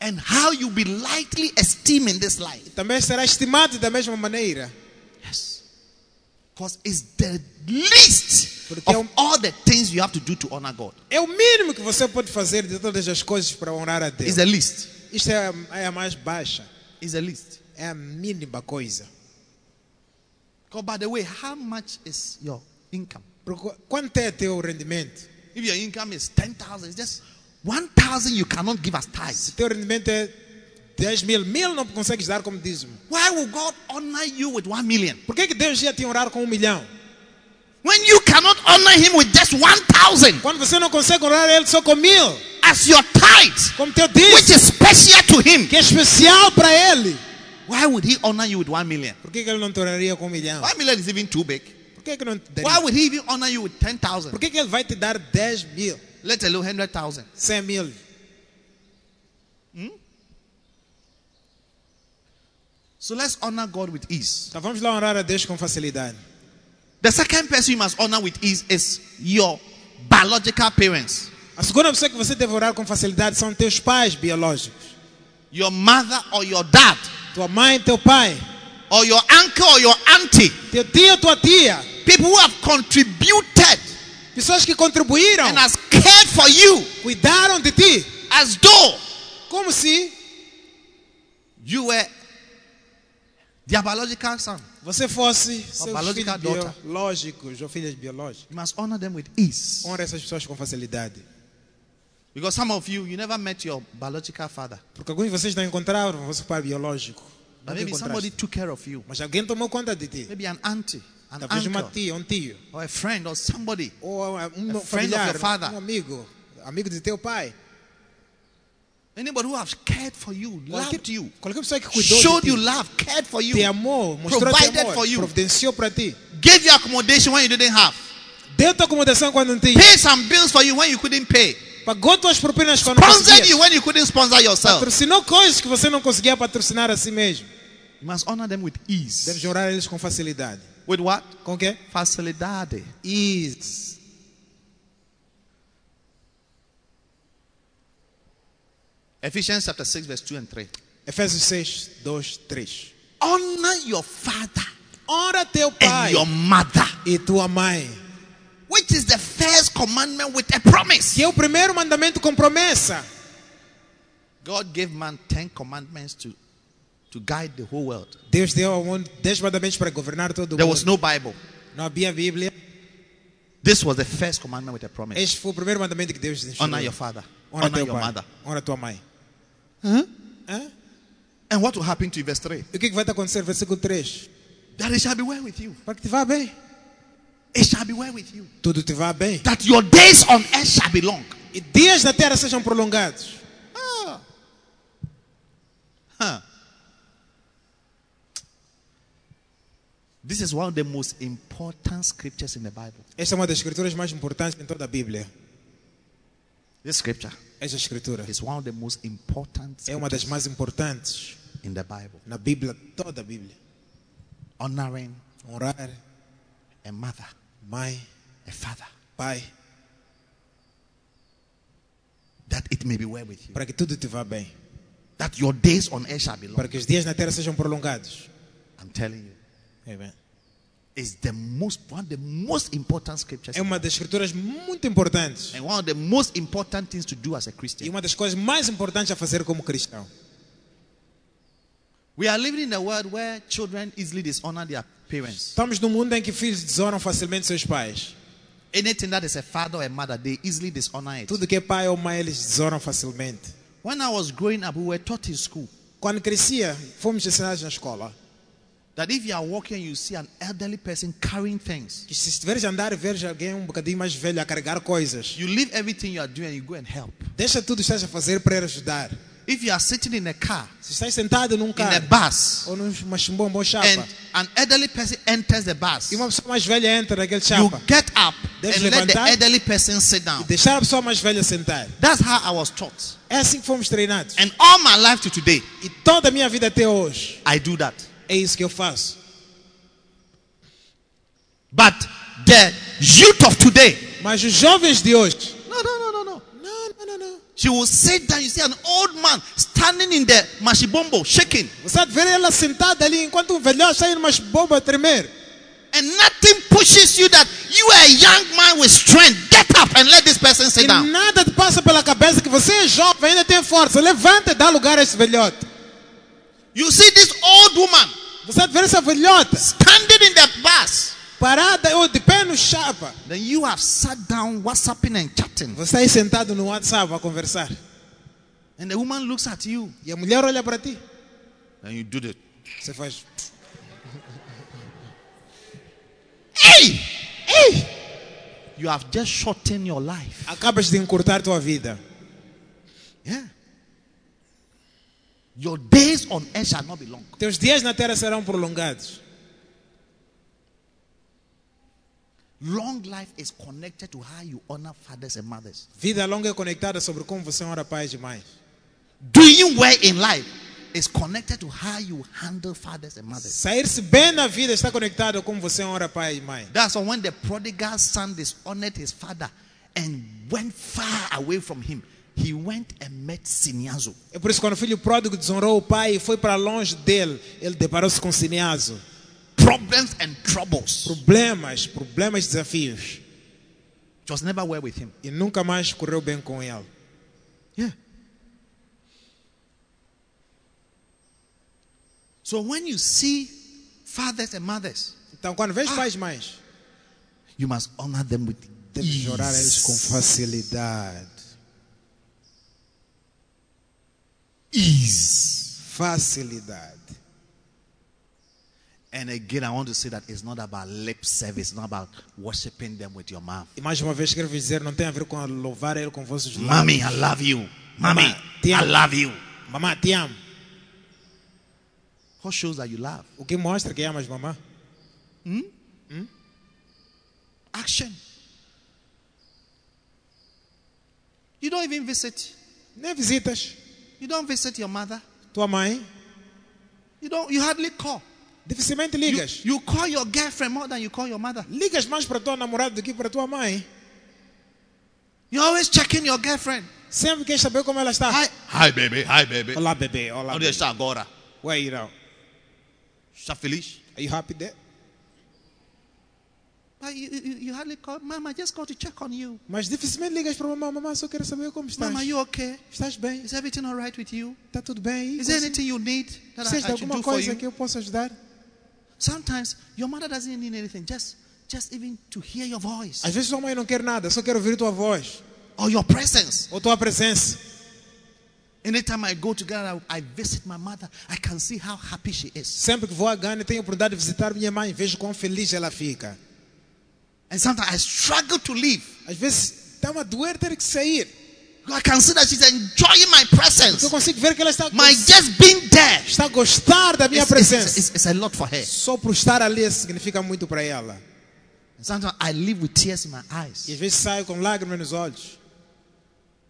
and how you be lightly esteemed in this life. Também será estimado da mesma maneira. Yes. Because it's the least Porque é of um- all the things you have to do to honor God. É o mínimo que você pode fazer de todas as coisas para honrar a Deus. It's the least. Isto é a, é a mais baixa. It's the least. É a mínima coisa. Because by the way, how much is your income? Quanto é teu rendimento? If your income is 10,000, it's just 1,000 you cannot give as tithes. Se teu rendimento é 10 mil, mil não consegues dar como dízimo. Why will God honor you with 1 million? Por que, que Deus ia te honrar com um milhão? When you cannot honor Him with just 1,000 Quando você não consegue honrar Ele só com mil, as your tithe, como teu which dízimo, is special to Him, que é especial para Ele. why would He honor you with 1 million? Por que, que Ele não te honraria com um milhão? 1 million is even too big. Por que, que não te Why daria? would He even honor you with 10,000? Por que, que Ele vai te dar 10 mil, Let alone 100,000. 100 mil? So let's honor God with ease. Então vamos lá honrar a Deus com facilidade. The second person you must honor with ease is your biological parents, A segunda pessoa que você deve orar com facilidade são teus pais biológicos. your mother or your dad, Tua mãe, teu pai, or your uncle or your auntie. teu tio, tua tia. People who have contributed Pessoas que contribuíram, and has cared for you cuidaram de ti. as though Como se you were their biological son. Você fosse seus filhos biológicos ou filhas biológicas. You must honor them with ease. Honra essas pessoas com facilidade. Because some of you, you never met your biological father. Porque alguns de vocês não encontraram o vosso pai biológico. But maybe somebody took care of you. Mas alguém tomou conta de ti. Maybe an auntie, an Talvez uma uncle, tia, um tio. or a friend, or somebody. Ou um A friend of familiar, your father. um amigo. Amigo de teu pai. Anybody who has cared for you, loved you, qualquer pessoa que cuidou showed you love, cared for you, Te amou, provided amor, for you. providenciou para ti. gave you accommodation when you didn't have, Deu tua acomodação quando não tinha. paid some bills for you when you couldn't pay, Pagou tuas propinas quando sponsored you when you couldn't sponsor yourself. Patrocinou coisas que você não conseguia patrocinar a si mesmo. You must honor them with ease. Deves orar eles com facilidade. With what? Com quê? Facilidade. Ease. Ephesians chapter 6, verse 2 and 3. Efésios 6, 2, 3. Honor your father Ora teu and pai your mother, e tua mãe. which is the first commandment with a promise. Que é o primeiro mandamento com promessa. God gave man 10 commandments to, to guide the whole world. Deus deu ao mundo 10 mandamentos para governar todo o There mundo. was no Bible. Não havia Bíblia. This was the first commandment with a promise. Este foi o primeiro mandamento que Deus ensinou. Honor your father, Honra honor teu your pai. mother. Honra tua mãe. Huh? Hã? And what will happen to you? Verse 3 E o que, que vai te acontecer? Versículo 3. That it shall be well with you. Para que te vá bem. It shall be well with you. Tudo te vá bem. That your days on earth shall be long. E dias na terra sejam prolongados. Ah. Huh. This is one of the most important scriptures in the Bible. Esta é uma das escrituras mais importantes em toda a Bíblia. This scripture Esta escritura is one of the most important é uma das mais importantes in the Bible. na Bíblia, toda a Bíblia. Honoring Honrar a mother, mãe, a father, pai, that it may be well with you. para que tudo te vá bem. That your days on earth shall be long. Para que os dias na terra sejam prolongados. I'm telling you, Amen. It's the most one of the most important scriptures É uma das escrituras muito importantes. and one of the most important things to do as a E Christian. uma das coisas mais importantes a fazer como cristão. We are living in a world where children easily dishonor their parents. Estamos num mundo em que filhos desonram facilmente seus pais. Anything that is a father or a mother, they easily dishonor it. Tudo que é pai ou mãe, eles desonram facilmente. When I was growing up, we were taught in school Quando crescia, fomos ensinados na escola that if you are walking and you see an elderly person carrying things, que se estiveres a andar e veres alguém um bocadinho mais velho a carregar coisas, you leave everything you are doing and you go and help. deixa tudo o que estás a fazer para ir ajudar. If you are sitting in a car, Se estás sentado num in a carro bus, ou numa chimbomba ou chapa and an elderly person enters the bus, e uma pessoa mais velha entra naquele you chapa get up and let the elderly person sit down. e deixar a pessoa mais velha sentar. That's how I was taught. É assim que fomos treinados. And all my life to today, E toda a minha vida até hoje I do that. É isso que eu faço. But the youth of today, Mas os jovens de hoje, no, no, no, no, no. não, não, não, não. She will sit down. You see an old man standing in the mashibombo, shaking, Você ver ela sentada ali enquanto um velhote sai numa bomba a tremer. and nothing pushes you that you are a young man with strength. Get up and let this person sit E down. nada te passa pela cabeça que você é jovem, ainda tem força. Levanta e dá lugar a esse velhote. You see this old woman Você ver essa velhota standing in the bus, Parada ou de pé no chapa. Then you have sat down, WhatsApping and chatting. Você está aí sentado no WhatsApp a conversar. And the woman looks at you. E a mulher olha para ti. And you do the. Você faz. Hey! Hey! You have just shortened your life. Acabas de encurtar tua vida. Yeah. Your days on earth shall not be long. Teus dias na terra serão prolongados. Long life is connected to how you honor fathers and mothers. Vida longa é conectada sobre como você honra pais e mães. Doing well in life is connected to how you handle fathers and mothers. Sair-se bem na vida está conectado a como você honra pai e mãe. That's why when the prodigal son dishonored his father and went far away from him, he went and met Siniazo. É por isso que quando o filho pródigo desonrou o pai e foi para longe dele, ele deparou-se com Cineaso. Problems and troubles. Problemas, problemas, desafios. It was never well with him. E nunca mais correu bem com ele. Yeah. So when you see fathers and mothers, Então, quando vês pais e mães, you must honor them with deves orar a eles com ease. facilidade. Ease. Facilidade. And again, I want to say that it's not about lip service, it's not about worshiping them with your mouth. E mais uma vez quero dizer, não tem a ver com louvar ele com vossos lábios. Mommy, I love you. Mommy, I love you. Mamá, te amo. What shows that you love? O que mostra que amas mamá? Action. You don't even visit. Nem visitas. You don't visit your mother. Tua mãe, You don't. You hardly call. dificilmente You, ligas. you call your girlfriend more than you call your mother. Ligas mais para tua namorada do que para tua mãe. You're always checking your girlfriend. Sempre queres saber como ela está. Hi, hi, baby. Hi, baby. Olá, bebê. Olá, Onde bebê. está agora? Where you now? Está feliz? Are you happy there? Mas dificilmente ligas para mamãe. Mamãe, só quero saber como estás. Mama, you okay? Estás bem? Is everything all right with you? Está tudo bem? Is there anything you need that I, I should alguma do for coisa you? que eu possa ajudar? Sometimes your mother doesn't need anything. Just, just even to hear your voice Às vezes sua mãe não quer nada, só quer ouvir tua voz or your presence. ou tua presença. Anytime I go to Ghana, I visit my mother. I can see how happy she is. Sempre que vou a Gana, tenho a oportunidade de visitar minha mãe, vejo quão feliz ela fica. And sometimes I struggle to leave. Às vezes está-me a doer ter que sair. I can see that she's enjoying my Porque eu presence. consigo ver que ela está, My just being there. está a gostar da minha It's, presença. it's- it's a lot for her. Só por estar ali significa muito para ela. And sometimes I live with tears in my eyes E às vezes saio com lágrimas nos olhos.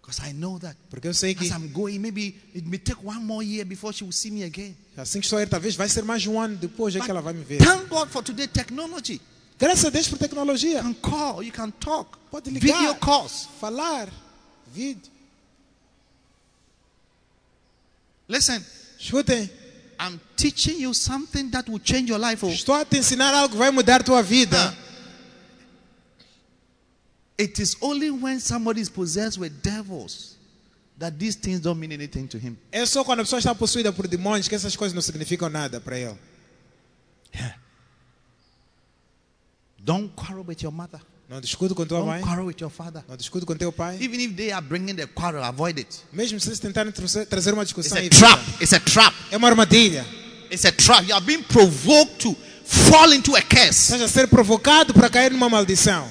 because I know that Porque eu sei que as I'm going, maybe it may take one more year before she will see me again. assim que estou a ir, talvez vai ser mais um ano depois é que ela vai me ver. Thank God for today technology. Graças a Deus por tecnologia. You can call, you can talk, Pode ligar. video calls. Falar, vídeo. Listen, Escutem, I'm teaching you something that will change your life. Oh. estou a te ensinar algo que vai mudar tua vida. Ah. It is only when somebody is possessed with devils that these things don't mean anything to him. É só quando a pessoa está possuída por demônios que essas coisas não significam nada para ele. Don't quarrel with your mother. Não discute com tua Don't mãe, quarrel with your father. não discute com teu pai. Even if they are bringing the quarrel, avoid it. Mesmo se eles tentarem trazer uma It's discussão, a evita. trap. It's a trap. é uma armadilha. It's a trap. You are being provoked to fall into a curse. Estás a ser provocado para cair numa maldição.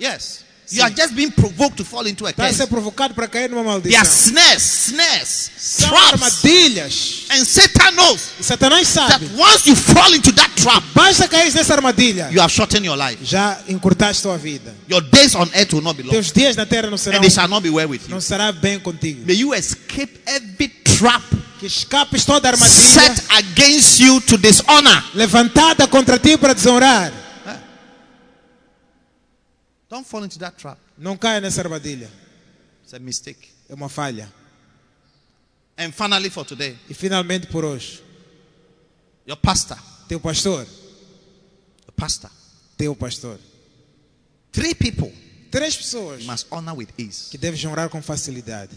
Yes. You are just being provoked to fall into a Estás a ser curse. provocado para cair numa They are maldição. snares, snares, São traps. armadilhas. And Satan knows E Satanás that sabe. once you fall into that trap, Basta cair nessa armadilha. you have shortened your life. Já encurtaste tua vida. Your days on earth will not be long. Teus dias na terra não serão And they shall not be well with you. não será bem contigo. May you escape every trap Que escapes toda armadilha set against you to dishonor. levantada contra ti para desonrar. Don't fall into that trap. Não caia nessa armadilha. It's a mistake. É uma falha. And finally, for today, E finalmente por hoje, your pastor, teu pastor, your pastor, teu pastor. three people Três pessoas you must honor with ease. que deves honrar com facilidade.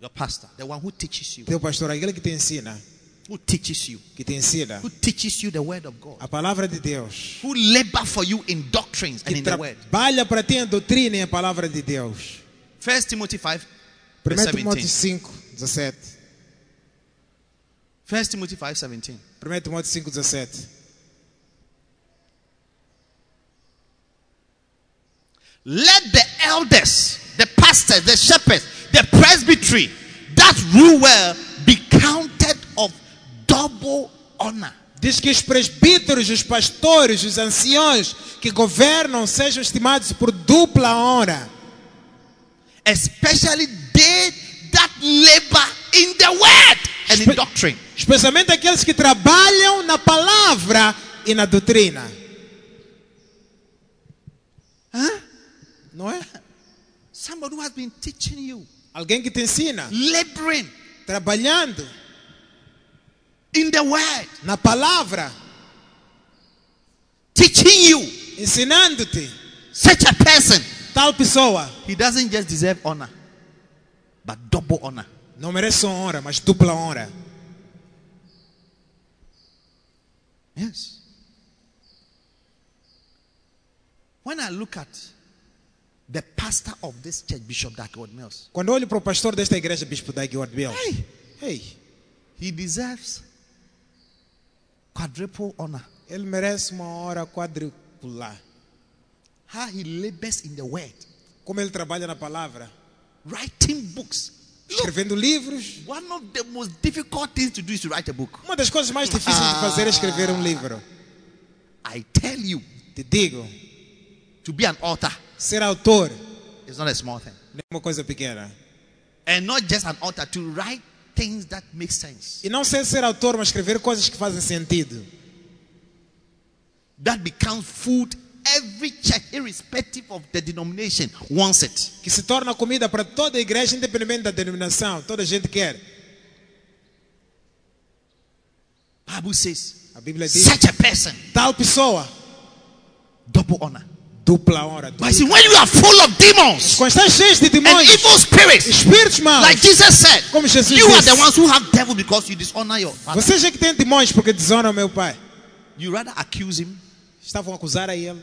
Your pastor, the one who teaches you, Teu pastor, aquele que te ensina, who teaches you, que te ensina who teaches you the word of God, a palavra de Deus, who labor for you in doctrines and que in the word. trabalha para ti em doutrina e em palavra de Deus. First Timothy 5, 1 verse Timóteo 17. 5, 17. First Timothy 5, 17. 1 Timóteo 5, 17. Let the elders, the pastors, the shepherds, the presbytery that rule well be counted double honor. Diz que os presbíteros, os pastores, os anciões que governam sejam estimados por dupla honra, especially they that labor in the word and in doctrine. especialmente aqueles que trabalham na palavra e na doutrina. Huh? Não é? Somebody who has been teaching you, Alguém que te ensina, laboring trabalhando in the word, na palavra, teaching you. ensinando-te. Such a person, Tal pessoa he doesn't just deserve honor, but double honor. não merece honra, mas dupla honra. Yes. When I look at the pastor of this church, Bishop Darkwood Mills, Quando olho para o pastor desta igreja, Bispo Dagward Bill, hey, ei, he deserves quadruple honor. ele merece uma hora quadrupular. How he labors in the word, Como ele trabalha na palavra, writing books. Escrevendo livros. one of the most difficult things to do is to write a book. Uma das coisas mais difíceis de fazer é escrever um livro. I tell you, Te digo, to be an author ser autor is not a small thing. não é uma coisa pequena. And not just an author, to write things that make sense, E não ser ser autor, mas escrever coisas que fazem sentido. that becomes food. Every church, irrespective of the denomination, wants it. Que se torna comida para toda a igreja, independente da denominação. Toda a gente quer. Bible says, A Bíblia diz, such a person, tal pessoa, double honor. Dupla honra. But see, when you are full of demons Quando estás cheio de and demônios, evil spirits, espíritos maus, like Jesus said, Como Jesus you are disse. the ones who have devil because you dishonor your father. vocês é que têm demônios porque desonram meu pai. You rather accuse him, Estavam a acusar a ele,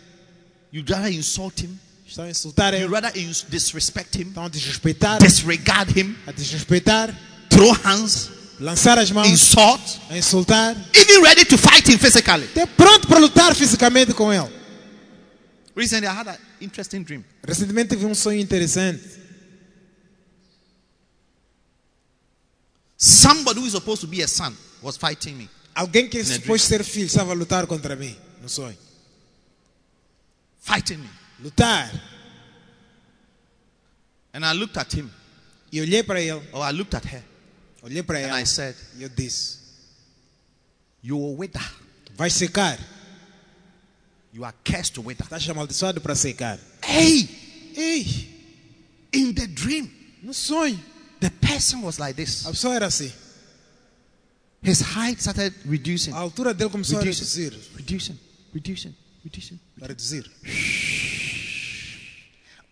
you rather insult him, estão a insultar you ele, rather ins- disrespect him, estão a desrespeitar, disregard him, a desrespeitar, throw hands, lançar as mãos, insult, a insultar, even ready to fight him physically. até pronto para lutar fisicamente com ele. Recently, I had an interesting dream. Recentemente tive um sonho interessante. Somebody who is supposed to be a son was fighting me. Alguém que supôs ser filho estava a lutar contra mim no sonho. Fighting me. Lutar. And I looked at him, E olhei para ele, or I looked at her, olhei para ela. and I said, eu disse: You will wither. Vai secar. You are cursed to wither. Estás amaldiçoado para secar. Hey, Hey! in the dream, no sonho. the person was like this. A pessoa era assim. His height started reducing, A altura dele começou a reducing, reduzir. reducing, reducing, reducing, A reduzir.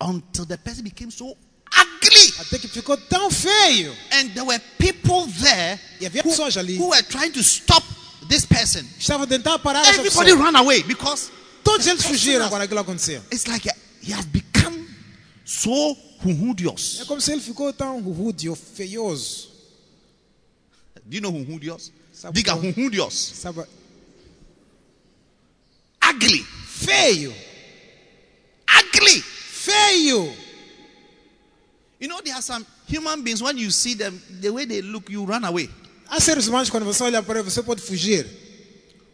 until the person became so ugly. Até que ficou tão feio. And there were people there E havia who, pessoas ali. who were trying to stop this person. Estava a tentar parar Everybody ran away because Todos eles person fugiram quando aquilo aconteceu. It's like he has become so É hunhudious. como se ele ficou tão ou feioso. Do you know hunhudious? Sabe Diga. Sabe? Ugly. Feio. Ugly. Feio. You know, there are some human beings, when you see them, the way they look, you run away. Há seres humanos quando você olha para ele, você pode fugir.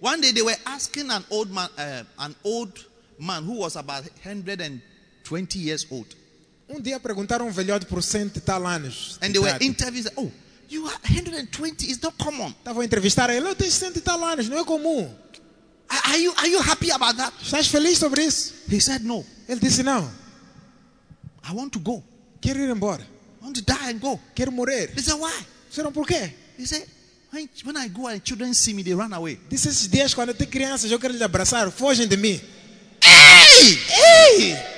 One day they were asking an old man, uh, an old man who was about 120 years old. Um dia perguntaram a um velhote por cento e tal anos. And they were interviewing, oh, you are 120, it's not common. Estavam a entrevistar ele. Eu tenho cento e tal anos, não é comum. Are are you, are you happy about that? Estás feliz sobre isso? He said, no, Ele disse: Não, I want to go. quero ir embora. I want to die and go. Quero morrer. He said, why? Disseram por quê? He said, when, I go and children see me, they run away. Disse esses dias, quando tenho crianças, eu quero lhe abraçar, fogem de mim. Hey! Hey!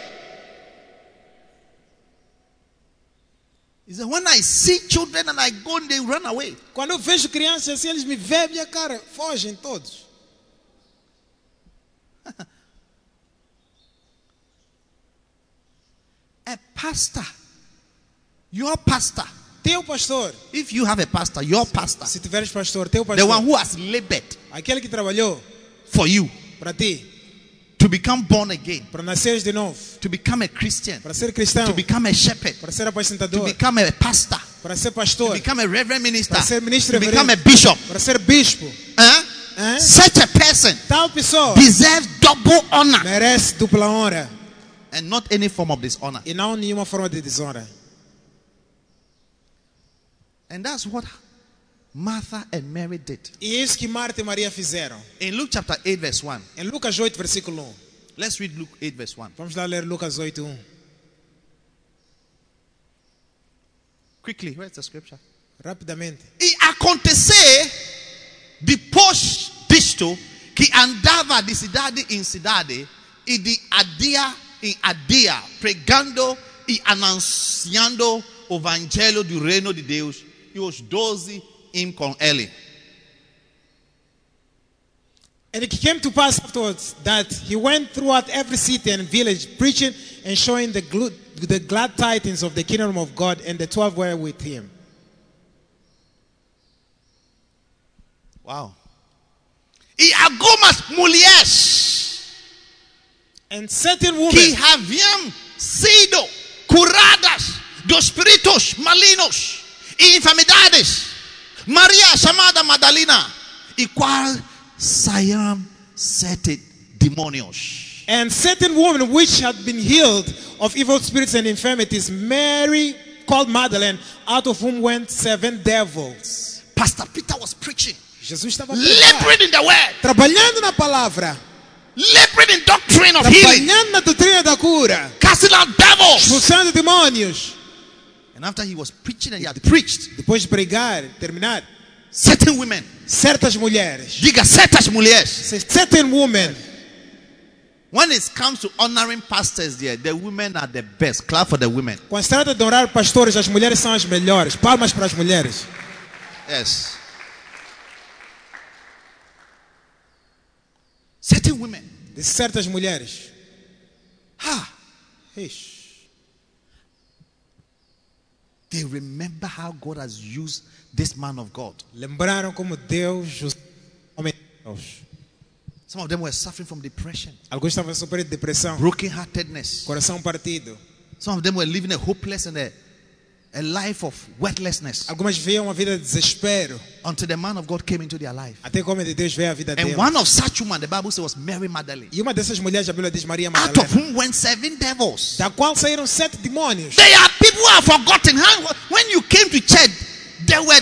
He said, When I see children and I go, they run away. Quando eu vejo crianças assim, eles me veem minha cara, fogem todos. (laughs) A pastor, your pastor, Teu um pastor, if you have a pastor, your pastor, se tiveres pastor, teu um the one who has labored aquele que trabalhou for you para ti, to become born again, para nasceres de novo, to become a Christian, para ser cristão, to become a shepherd, para ser to apacentador, become a pastor, para ser to pastor, become a reverend minister, para ser ministro to become a bishop. para ser bispo. Huh? Hein? Such a person Tal pessoa deserves double honor merece dupla honra and not any form of dishonor. e não nenhuma forma de desonra. And that's what Martha and Mary did. E é isso que Marta e Maria fizeram. In Luke chapter 8, verse 1, Em Lucas 8, versículo 1. let's read Luke 8, verse 1. Vamos lá ler Lucas 8, 1. Quickly, where's the scripture? Rapidamente. E acontecer depois disto que andava de cidade em cidade e de adia em adia pregando e anunciando o evangelho do reino de Deus os doze iam com ele. And it came to pass afterwards that he went throughout every city and village, preaching and showing the, glu- the glad tidings of the kingdom of God, and the twelve were with him. Wow. E algumas mulheres And certain que women haviam sido curadas dos espíritos malignos e enfermidades. Maria chamada Madalena, e qual saíam sete demônios. and certain women which had been healed of evil spirits and infirmities, Mary called Magdalene, out of whom went seven devils. Pastor Peter was preaching, Jesus estava laboring in the word, trabalhando na palavra, laboring in doctrine of healing, trabalhando na doutrina da cura, casting out devils. expulsando demônios. And after he was preaching and he had preached, Depois de pregar, terminar, certain women, certas mulheres, diga certas mulheres, certain women, when it comes to honoring pastors there, the women are the best. Clap for the women. quando se trata de honrar pastores, as mulheres são as melhores. Palmas para as mulheres. Yes. Certain women. De certas mulheres. Ha! Ixi. They remember how God has used this man of God. Lembraram como Deus homem de Deus. Some of them were suffering from depression, Alguns estavam sofrendo depressão, brokenheartedness. coração partido. Some of them were living a hopeless and a, a life of worthlessness Algumas viviam uma vida de desespero. until the man of God came into their life. Até que o homem de Deus veio à vida And deles. one of such women, the Bible says, was Mary Magdalene, E uma dessas mulheres, a Bíblia diz Maria out of whom went seven devils. da qual saíram sete demônios. They are people who have forgotten how when you came to church, there were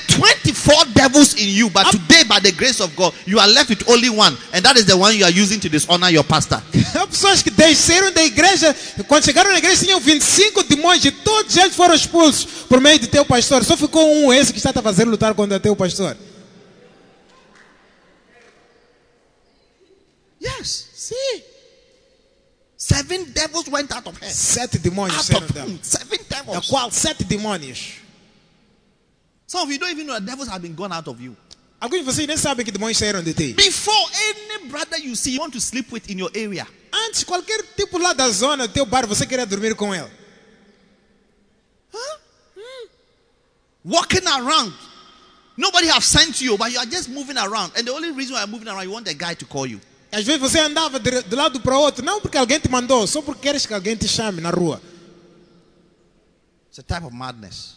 24 devils in you, but today, by the grace of God, you are left with only one, and that is the one you are using to dishonor your pastor. (laughs) Há pessoas que desceram da igreja, quando chegaram na igreja tinham 25 demônios e todos eles foram expulsos por meio de teu pastor. Só ficou um, esse que está a fazer lutar contra teu pastor. Yes, see. Seven devils went out of her. Sete demônios Out saíram of dela. Seven Da qual sete demônios. Some of you don't even know the devils have been gone out of you. Alguns de vocês nem sabem que demônios saíram de ti. Before any brother you see you want to sleep with in your area, Antes, qualquer tipo lá da zona do teu bar, você queria dormir com ele. walking around. Nobody have sent you, but you are just moving around. And the only reason why you're moving around, you want the guy to call you. Às vezes você andava de, de lado para outro, não porque alguém te mandou, só porque queres que alguém te chame na rua. It's a type of madness.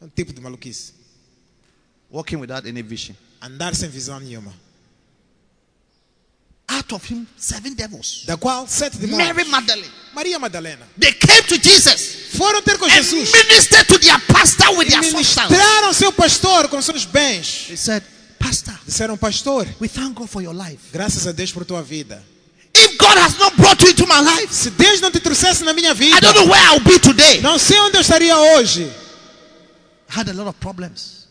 Um tipo de maluquice. Walking without any vision. Andar sem visão nenhuma. Out of him, seven devils. Da qual sete demônios. Mary Magdalene. Maria Madalena. They came to Jesus Foram ter com and Jesus. ministered to their pastor with E their substance. ministraram seu pastor com seus bens. They said, Pastor, Disseram, pastor, we thank God for your life. graças a Deus por tua vida. If God has not brought you into my life, Se Deus não te trouxesse na minha vida, I don't know where I'll be today. não sei onde eu estaria hoje. I had a lot of problems.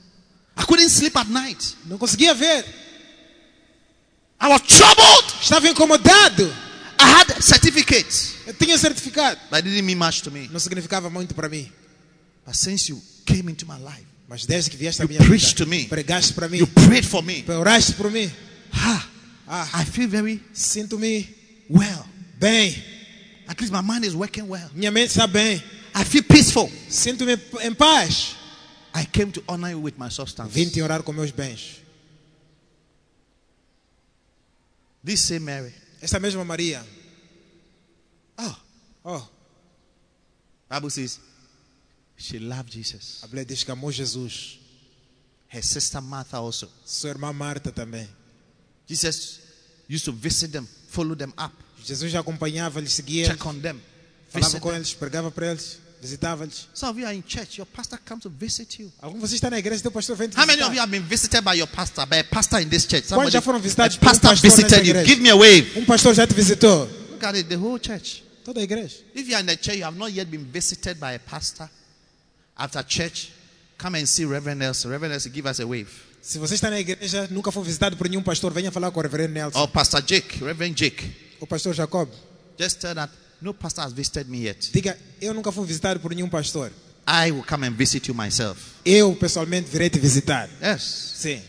I couldn't sleep at night. Não conseguia ver. I was troubled. Estava incomodado. I had certificates, Eu tinha certificado. but it didn't mean much to me. Não significava muito para mim. But since you came into my life, Mas desde que vieste à minha preached vida, to me. pregaste para mim, you prayed for me. oraste por mim, Ah, ah, I feel very sinto-me well. bem, At least my mind is working well. minha mente está bem, I feel peaceful. sinto-me em paz. I came to honor you with my substance. Vim te orar com meus bens. This same Mary. Esta mesma Maria, Oh, oh, Bible says she loved Jesus. a Bíblia diz que amou Jesus. Her sister Martha also. Sua irmã Marta também. Jesus used to visit them, follow them up, Jesus acompanhava, lhes seguia, check on them. falava com eles, pregava para eles, visitava-lhes. Some of you are in church, your pastor comes to visit you. Algum de vocês está na igreja, teu pastor vem te How many of you have been visited by your pastor, by a pastor in this church? Quantos já foram visitados por um pastor visited you. Give me a wave. Um pastor já te visitou. Look at it, the whole church. Toda a igreja. If you are in the church, you have not yet been visited by a pastor. After church, come and see Reverend Nelson. Reverend Nelson, give us a wave. Se você está na igreja, nunca foi visitado por nenhum pastor, venha falar com o reverendo Nelson. Or Pastor Jake, Reverend Jake. O pastor Jacob. Just tell that no pastor has visited me yet. Diga, eu nunca fui visitado por nenhum pastor. I will come and visit you myself. Eu, pessoalmente, virei te visitar. Yes. Sim.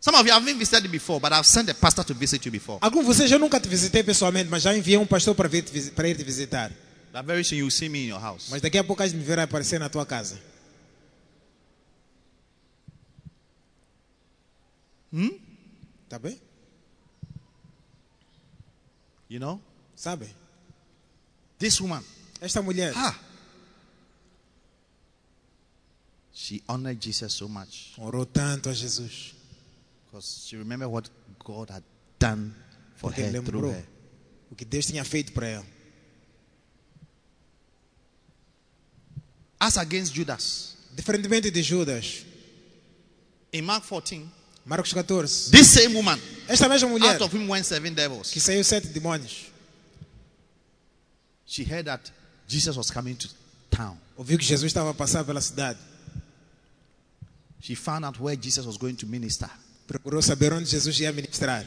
Some of you have been visited before, but I've sent a pastor to visit you before. Algum de vocês eu nunca te visitei pessoalmente, mas já enviei um pastor para, vir te para ir te visitar. But very soon you will see me in your house. Mas daqui a pouco de me ver aparecer na tua casa. Hmm? Tá bem? You know? Sabe? This woman, Esta mulher, ah, she honored Jesus so much orou tanto a Jesus. because she remembered what God had done for Porque her through her. o que Deus tinha feito para ela. As against Judas, Diferentemente de Judas, in Mark 14, Marcos 14. this same woman, Esta mesma mulher out of him went seven que devils. saiu sete demônios, She heard that Jesus was coming to town. ouviu que Jesus estava a passar pela cidade. She found out where Jesus was going to minister. Procurou saber onde Jesus ia ministrar.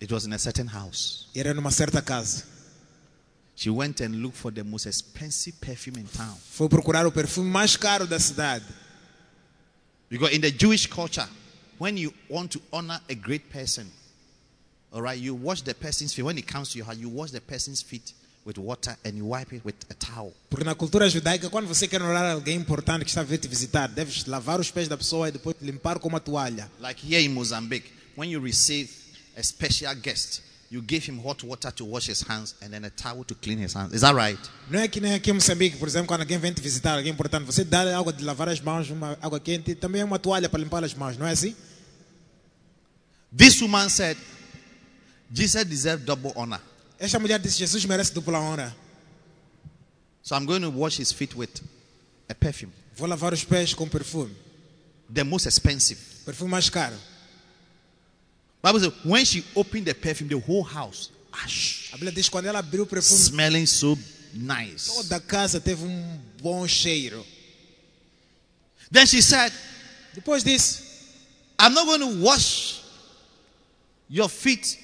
It was in a certain house. Era numa certa casa. She went and looked for the most expensive perfume in town. Foi procurar o perfume mais caro da cidade. Because in the Jewish culture, when you want to honor a great person, all right, you wash the person's feet. When it comes to your heart, you wash the person's feet with water and you wipe it with a towel. Porque na cultura judaica, quando você quer orar alguém importante que está a vir te visitar, deves lavar os pés da pessoa e depois limpar com uma toalha. Like here in Mozambique, when you receive a special guest, you give him hot water to wash his hands and then a towel to clean his hands. Is that right? Não é que nem aqui em Moçambique, por exemplo, quando alguém vem te visitar, alguém importante, você dá água de lavar as mãos, uma água quente também uma toalha para limpar as mãos, não é assim? This woman said, Jesus deserved double honor. Esta mulher disse: Jesus merece dupla honra. So I'm going to wash his feet with a perfume, Vou lavar os pés com perfume. the most expensive. Perfume mais caro. Bible says when she opened the perfume, the whole house, ash, A Bíblia diz quando ela abriu o perfume, smelling so nice. toda a casa teve um bom cheiro. Then she said, Depois disse: I'm not going to wash your feet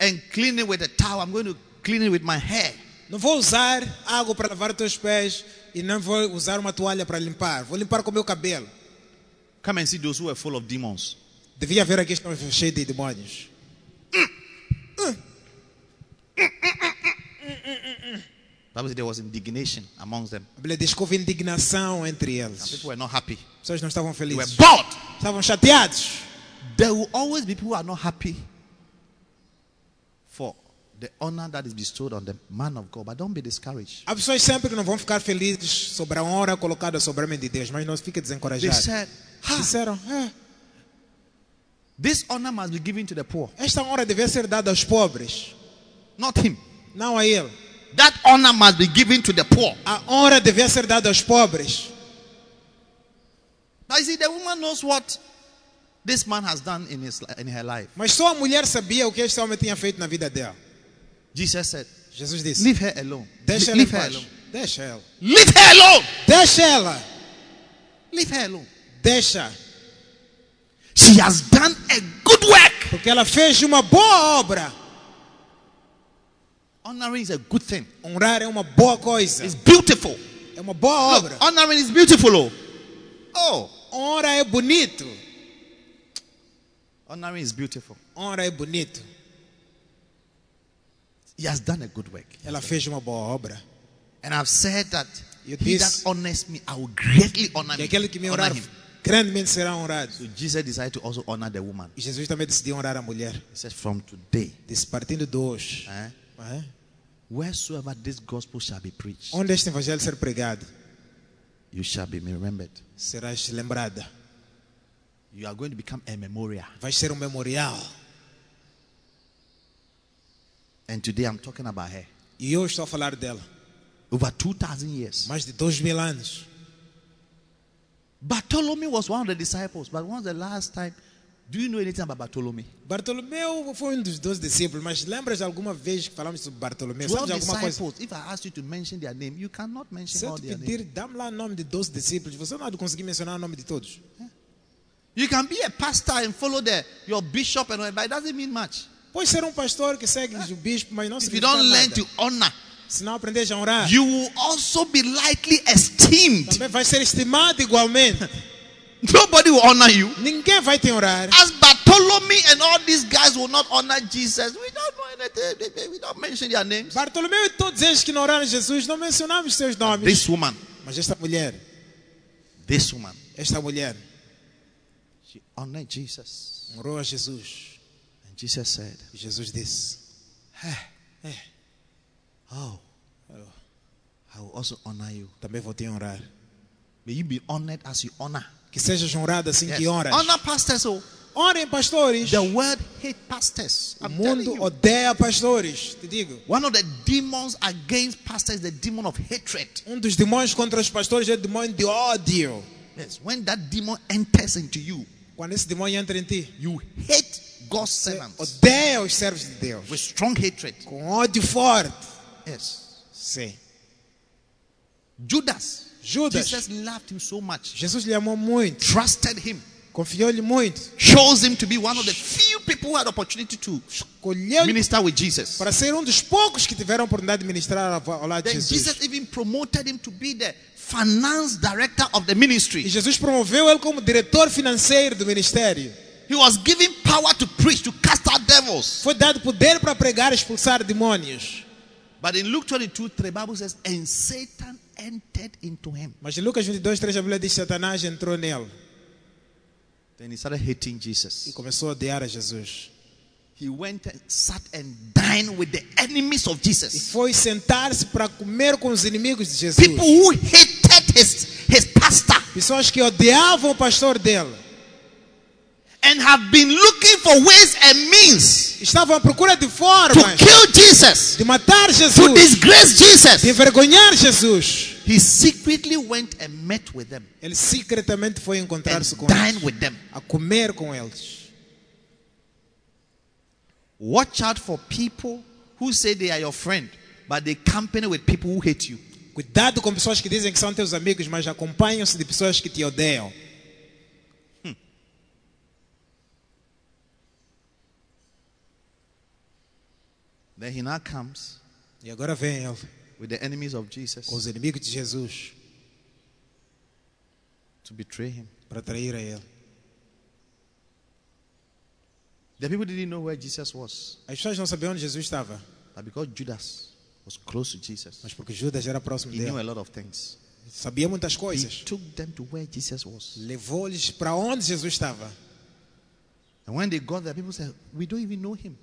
and clean it with a towel. I'm going to clean it with my hair. Não vou usar água para lavar os teus pés e não vou usar uma toalha para limpar. Vou limpar com o meu cabelo. Come and see those who are full of demons. Devia haver aqui estão cheios de demônios. Bible there was indignation amongst them. A Bíblia diz que houve indignação entre eles. people were not happy. As pessoas não estavam They were felizes. bored. Estavam chateados. There will always be people who are not happy the honor that is bestowed on the man of God. But don't be discouraged. Há pessoas sempre que não vão ficar felizes sobre a honra colocada sobre a mente de Deus, mas não fique They desencorajado. said, "Ha, Disseram, "É, this honor must be given to the poor, esta honra deve ser dada aos pobres, not him. não a ele. That honor must be given to the poor. A honra deve ser dada aos pobres. Now you see, the woman knows what this man has done in his in her life. Mas só a mulher sabia o que este homem tinha feito na vida dela. Jesus said, Jesus disse: "Leave her alone. Deixa ela Leave her alone. Deixa ela. Leave her alone. Deixa ela. Leave her alone. Deixa. She has done a good work. Porque ela fez uma boa obra. Honoring is a good thing. Honrar é uma boa coisa. It's beautiful. É uma boa obra. Look, honoring is beautiful. Oh. oh, Honra é bonito. honoring is beautiful. Honra é bonito. He has done a good work. Ela fez uma boa obra. And I've said that You he that honors me, I will greatly honor, E aquele que me honor honrar him. grandemente será honrado. So Jesus decided to also honor the woman. E Jesus também decidiu honrar a mulher. He said, From today, Disse, partindo de hoje, eh, é? wheresoever this gospel shall be preached, onde este evangelho ser pregado, you shall be remembered. serás lembrada. You are going to become a memorial. Vais ser um memorial. And today I'm talking about her. E eu estou a falar dela. Over 2,000 years. Mais de dois mil anos. Bartholomew was one of the disciples, but when was the last time? Do you know anything about Bartholomew? Bartolomeu foi um dos doze discípulos, mas lembras alguma vez que falamos sobre Bartolomeu? Sabes 12 de alguma coisa? If I ask you to mention their name, you cannot mention Se eu all te pedir, dá-me lá o nome de 12 discípulos, você não há de conseguir mencionar o nome de todos. You can be a pastor and follow the, your bishop and all, but it doesn't mean much. Pode ser um pastor que segue o bispo, mas não If you don't learn to honor, Se não aprenderes a honrar, you will also be lightly esteemed. também vai ser estimado igualmente. (laughs) Nobody will honor you. Ninguém vai te honrar. As Bartholomew and all these guys will not honor Jesus. We don't know anything. We don't mention their names. Bartolomeu e todos eles que não oraram Jesus, não mencionamos seus nomes. This woman, Mas esta mulher, this woman, esta mulher, she honored Jesus. honrou a Jesus. Jesus said, Jesus disse: Oh, I will also honor you. Também vou te honrar. May you be honored as you honor. Que sejas honrado assim Yes. que honras. Honor pastors. Oh, Honrem pastores. the world hate pastors. O I'm telling mundo odeia pastores, te digo. One of the demons against pastors is the demon of hatred. Um dos demônios contra os pastores é o demônio de ódio. Yes, when that demon enters into you, Quando esse demônio entra em ti, you hate Servants odeia os servos de Deus. with strong hatred. Com ódio forte. Yes. Sim. Judas. Judas. Jesus loved him so much, Jesus lhe amou muito. trusted him, Confiou-lhe muito. chose him to be one of the few people who had opportunity to minister with Jesus. para ser um dos poucos que tiveram a oportunidade de ministrar ao lado de Then Jesus. Jesus even promoted him to be the finance director of the E ministry. Jesus promoveu ele como diretor financeiro do ministério. He was given power to preach, to cast out devils. Foi dado poder para pregar e expulsar demônios. But in Luke 22, 3, Bible says, and Satan entered into him. Mas em Lucas 22, 3, a Bíblia diz Satanás entrou nele Then he started hating e Jesus. começou a odiar a Jesus. He went and sat and dined with the enemies of E Jesus. foi sentar-se para comer com os inimigos de Jesus. People who hated his, his pastor Pessoas que odiavam o pastor dele. And have been looking for ways and means Estavam à procura de to formas kill Jesus, de matar to Jesus, disgrace de Jesus. envergonhar Jesus. He secretly went and met with them Ele secretamente foi encontrar-se com eles, with them. a comer com eles. Watch out for people who say they are your friend, but they company with people who hate you. Cuidado com pessoas que dizem que são teus amigos, mas acompanham-se de pessoas que te odeiam. Then he now comes E agora vem ele with the enemies of Jesus com os inimigos de Jesus to betray him. para trair a ele. The people didn't know where Jesus was, As pessoas não sabiam onde Jesus estava, but because Judas was close to Jesus, mas porque Judas era próximo he knew dele, a lot of things. sabia muitas He coisas. took them to where Jesus was. Levou-lhes para onde Jesus estava. And when they got there, people said, We don't even know him.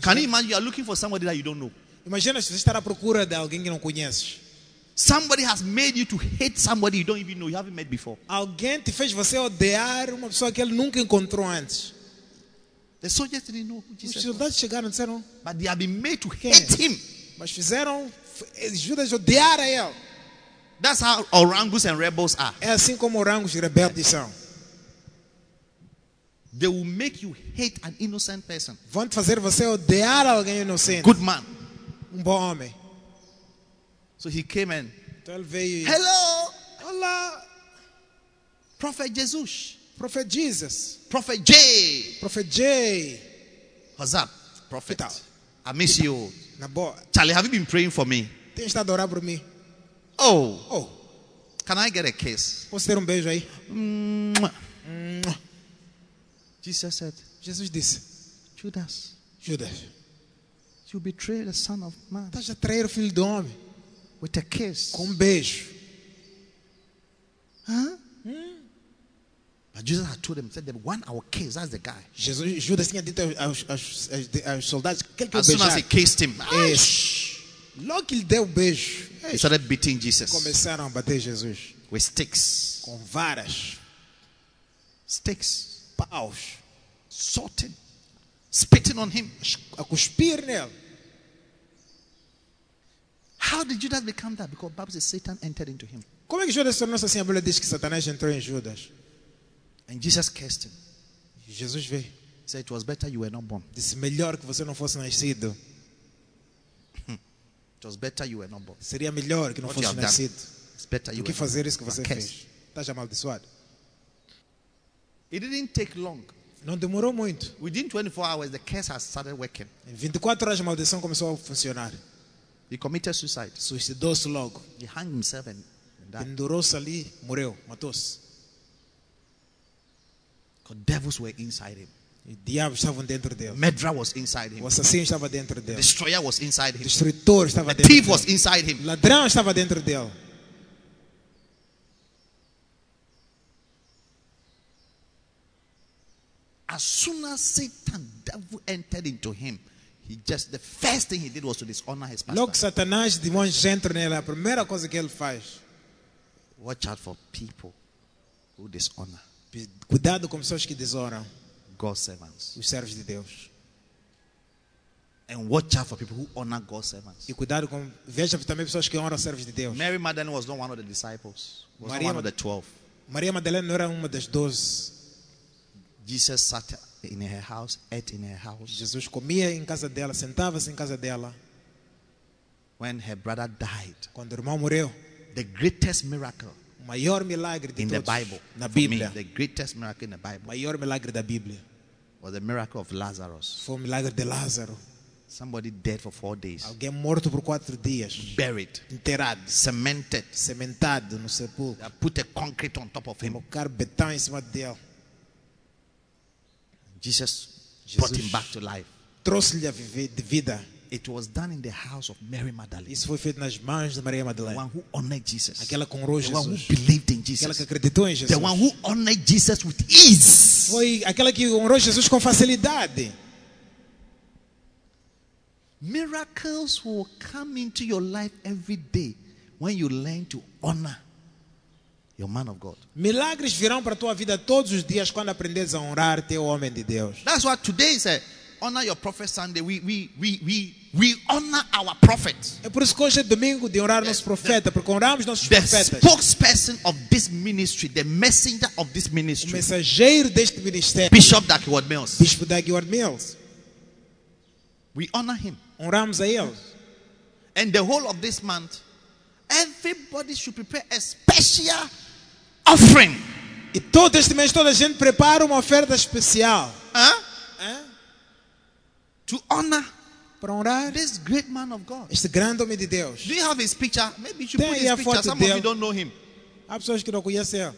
Can you imagine you are looking for somebody that you don't know? Imagina se você estar à procura de alguém que não conheces. Somebody has made you to hate somebody you don't even know, you haven't met before. Alguém te fez você odiar uma pessoa que ele nunca encontrou antes. The soldiers didn't know who Os Jesus was, soldados chegaram e disseram, but they have been made to hate é? him. mas fizeram Judas odiar a ele. That's how orangus and rebels are. É assim como orangos e rebeldes são. They will make you hate an innocent person, Vão fazer você odiar alguém inocente. good man. Um bom homem. So he came and, Então ele veio hello, Olá, Prophet Jesus, Prophet Jesus. Prophet J. Prophet J. What's up, Prophet? Então. I miss you. Na boa. Charlie, have you been praying for me? Tem estado a orar por mim. Oh, Oh, can I get a kiss? posso ter um beijo aí? Mwah. Jesus said, Jesus disse: Judas, Judas, you betrayed the Son of Man estás a trair o filho do homem with a kiss. com um beijo. Huh? But Jesus had told him, said, the one will kiss, that's the guy. Jesus, Judas tinha dito aos, aos, aos, aos soldados que As soon as he kissed him, Esse. Logo que ele deu o beijo, he eis, started beating Jesus começaram a bater Jesus with sticks, com varas, sticks, paus, sorting, spitting on him. a cuspir nele. How did Judas become that? Because Bible says Satan entered into him. Como é que Judas tornou-se assim? A Bíblia diz que Satanás entrou em Judas. And Jesus cursed him. Jesus veio. He said, It was better you were not born. Disse: melhor que você não fosse nascido. (laughs) It was better you were not born. Seria melhor que não What fosse nascido It's better you were que fazer isso que você fez. Estás amaldiçoado. It didn't take long. Não demorou muito. Within 24 hours, the curse has started working. Em 24 horas a maldição começou a funcionar. He committed suicide. Suicidou-se logo. He hung himself and. Pendurou-se ali, morreu, matou-se. Because devils were inside him. Diabos estavam dentro dele. Murderer was inside him. O assassino estava dentro dele. The Destroyer was inside O him. destrutor estava The dentro thief was dele. inside O him. ladrão estava dentro dele. As soon as Satan, devil entered into him, he just the first thing he did was to dishonor his Logo que pastor. Satanás, demônios entram nele, a primeira coisa que ele faz, Watch out for people who dishonor cuidado com pessoas que desoram God's servants. os servos de Deus. And watch out for people who honor God's servants. E cuidado com, veja também pessoas que honram os servos de Deus. Mary Magdalene was not one of the disciples. Was not Maria one of the twelve. Maria Madalena não era uma das doze. Jesus sat in her house, ate in her house. Jesus comia em casa dela, sentava-se em casa dela. When her brother died, Quando o irmão morreu, the greatest miracle o maior milagre de in the todos Bible, na for me, Bíblia, the greatest miracle in the Bible maior milagre da Bíblia was the miracle of Lazarus. foi o milagre de Lázaro. Somebody dead for four days, Alguém morto por quatro dias, buried, enterrado, cemented. cementado no sepulcro, They put a concrete on top of him. colocar betão em cima dele. Jesus, Jesus. brought him back to life. Trouxe-lhe a vida. It was done in the house of Mary Magdalene, Isso foi feito nas mãos de Maria Madalena. the one who honored Jesus, Aquela que honrou the one who believed in Aquela que acreditou em Jesus. the one who honored Jesus with ease. Foi aquela que honrou Jesus com facilidade. Miracles will come into your life every day when you learn to honor your man of God. Milagres virão para a tua vida todos os dias quando aprenderes a honrar teu homem de Deus. That's why today is a honor your prophet Sunday. We we we we we honor our prophets. É por isso que hoje é domingo de honrar nosso profeta, porque honramos nossos The profetas. spokesperson of this ministry, the messenger of this O ministry, mensageiro deste ministério, Bishop Dakiwad Mills. Bispo Dagward Mills. We honor him. Honramos a ele. And the whole of this month, everybody should prepare a special offering. E todo este mês toda a gente prepara uma oferta especial. Huh? Hã? To honor Para honrar this great man of God. este grande homem de Deus. Do you have his picture? Maybe you should Tem put his picture. Some of dele. you don't know him. Há pessoas que não conhecem ele.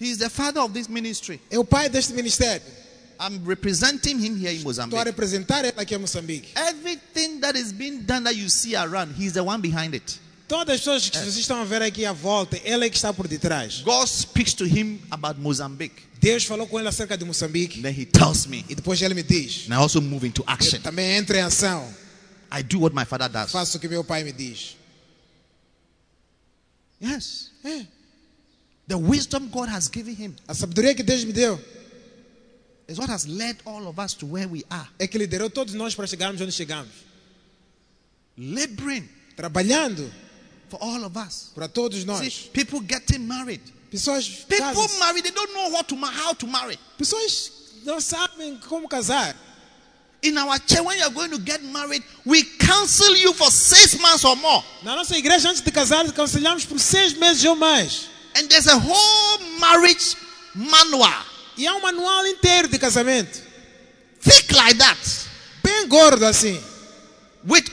He is the father of this ministry. É o pai deste ministério. I'm representing him here in Estou a Mozambique. representar ele aqui em Moçambique. Everything that is being done that you see around, he's the one behind it. Todas as pessoas que vocês estão a ver aqui à volta, ele é que está por detrás. God speaks to him about Mozambique. Deus falou com ele acerca de Moçambique. Then he tells me, E depois ele me diz. and I also move into action. Eu também entro em ação. I do what my father does. Faço o que meu pai me diz. Yes. É. The wisdom God has given him A sabedoria que Deus me deu is what has led all of us to where we are. é que liderou todos nós para chegarmos onde chegamos. Laboring Trabalhando for all of us. para todos See, nós. people getting married. Pessoas People casam. marry, they don't know what to how to marry. Pessoas não sabem como casar. In our church, when you're going to get married, we counsel you for six months or more. Na nossa igreja, antes de casar, aconselhamos por seis meses ou mais. And there's a whole marriage manual. E há um manual inteiro de casamento. Thick like that. Bem gordo assim. With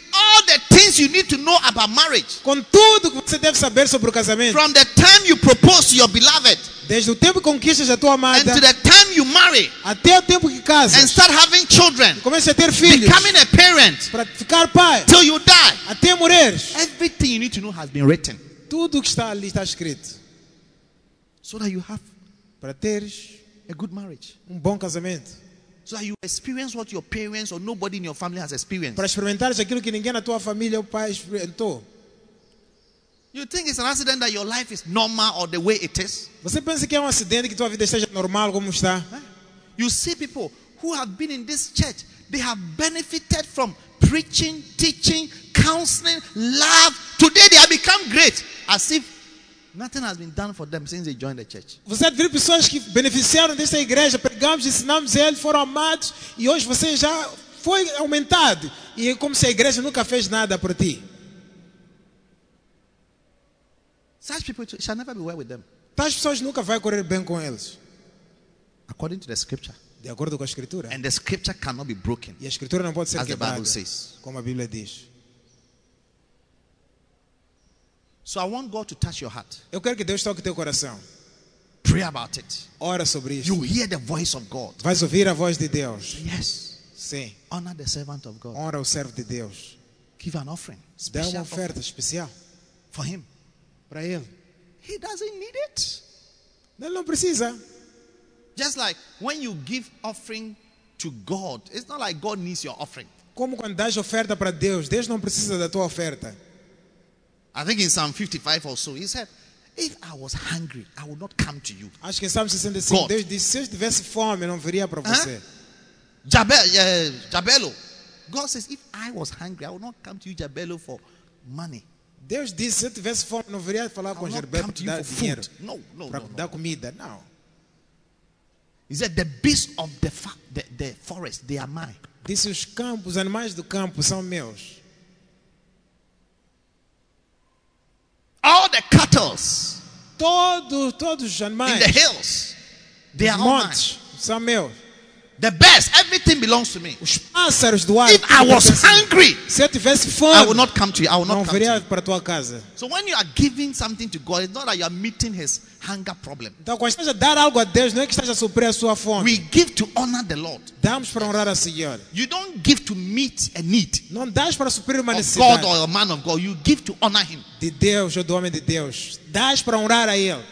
the things you need to know about marriage. Com tudo que você deve saber sobre o casamento. From the time you propose to your beloved Desde o tempo que conquistas a tua and amada to the time you marry até o tempo que and casas. start having children, Comece a ter filhos. becoming a parent Para ficar pai. till you die. Até morreres. Everything you need to know has been written Tudo que está ali está escrito. so that you have Para teres a good marriage. um bom casamento. So that you experience what your parents or nobody in your family has experienced. Para experimentares aquilo que ninguém na tua família ou pai experimentou. You think it's an accident that your life is normal or the way it is? Você pensa que é um acidente que tua vida esteja normal como está? You see people who have been in this church, they have benefited from preaching, teaching, counseling, love. Today they have become great as if nothing has been done for them since they joined the church. Você ver pessoas que beneficiaram desta igreja, pregamos, ensinamos eles, foram amados e hoje você já foi aumentado. E é como se a igreja nunca fez nada por ti. Such people shall never be well with them, Tais pessoas nunca vai correr bem com eles, according to the scripture. de acordo com a escritura. And the scripture cannot be broken. E a escritura não pode ser As the quebrada, Bible says. como a Bíblia diz. So I want God to touch your heart. Eu quero que Deus toque teu coração. Pray about it. Ora sobre isso. You hear the voice of God. Vais ouvir a voz de Deus. Yes. Sim. Honor the servant of God. Honra o servo de Deus. Give an offering. Dá uma oferta especial for him. para ele. He doesn't need it. Ele não precisa. Just like when you give offering to God, it's not like God needs your offering. Como quando dás oferta para Deus, Deus não precisa da tua oferta. I think in Psalm 55 or so, he said, If I was hungry, I would not come to you. Acho que em Salmo 65, God. Deus disse: se eu tivesse fome, eu não viria para você. Uh, Jabelo. God says, If I was hungry, I would not come to you, Jabelo, for money. Deus disse: se eu tivesse fome, não viria falar com come para dar for dinheiro. No, no, para no, dar comida. Não. He said, The beasts of the, the, the forest, they are mine. Disse: os campos, os animais do campo são meus. All the cattle Todos, todos os in animais, the hills, they are all mine. montes, são meus. The best, everything belongs to me. Os pássaros do ar. If I was hungry, Se eu tivesse I will not come to you. I will not come to you. para tua casa. So when you are giving something to God, it's not that you are meeting his hunger problem. Então, quando estás a dar algo a Deus, não é que estás a suprir a sua fome. We give to honor the Lord. Damos para honrar a Senhor. You don't give to meet a need Não dás para suprir uma necessidade God or a man of God. You give to honor him. de Deus ou do homem de Deus. Dás para honrar a Ele.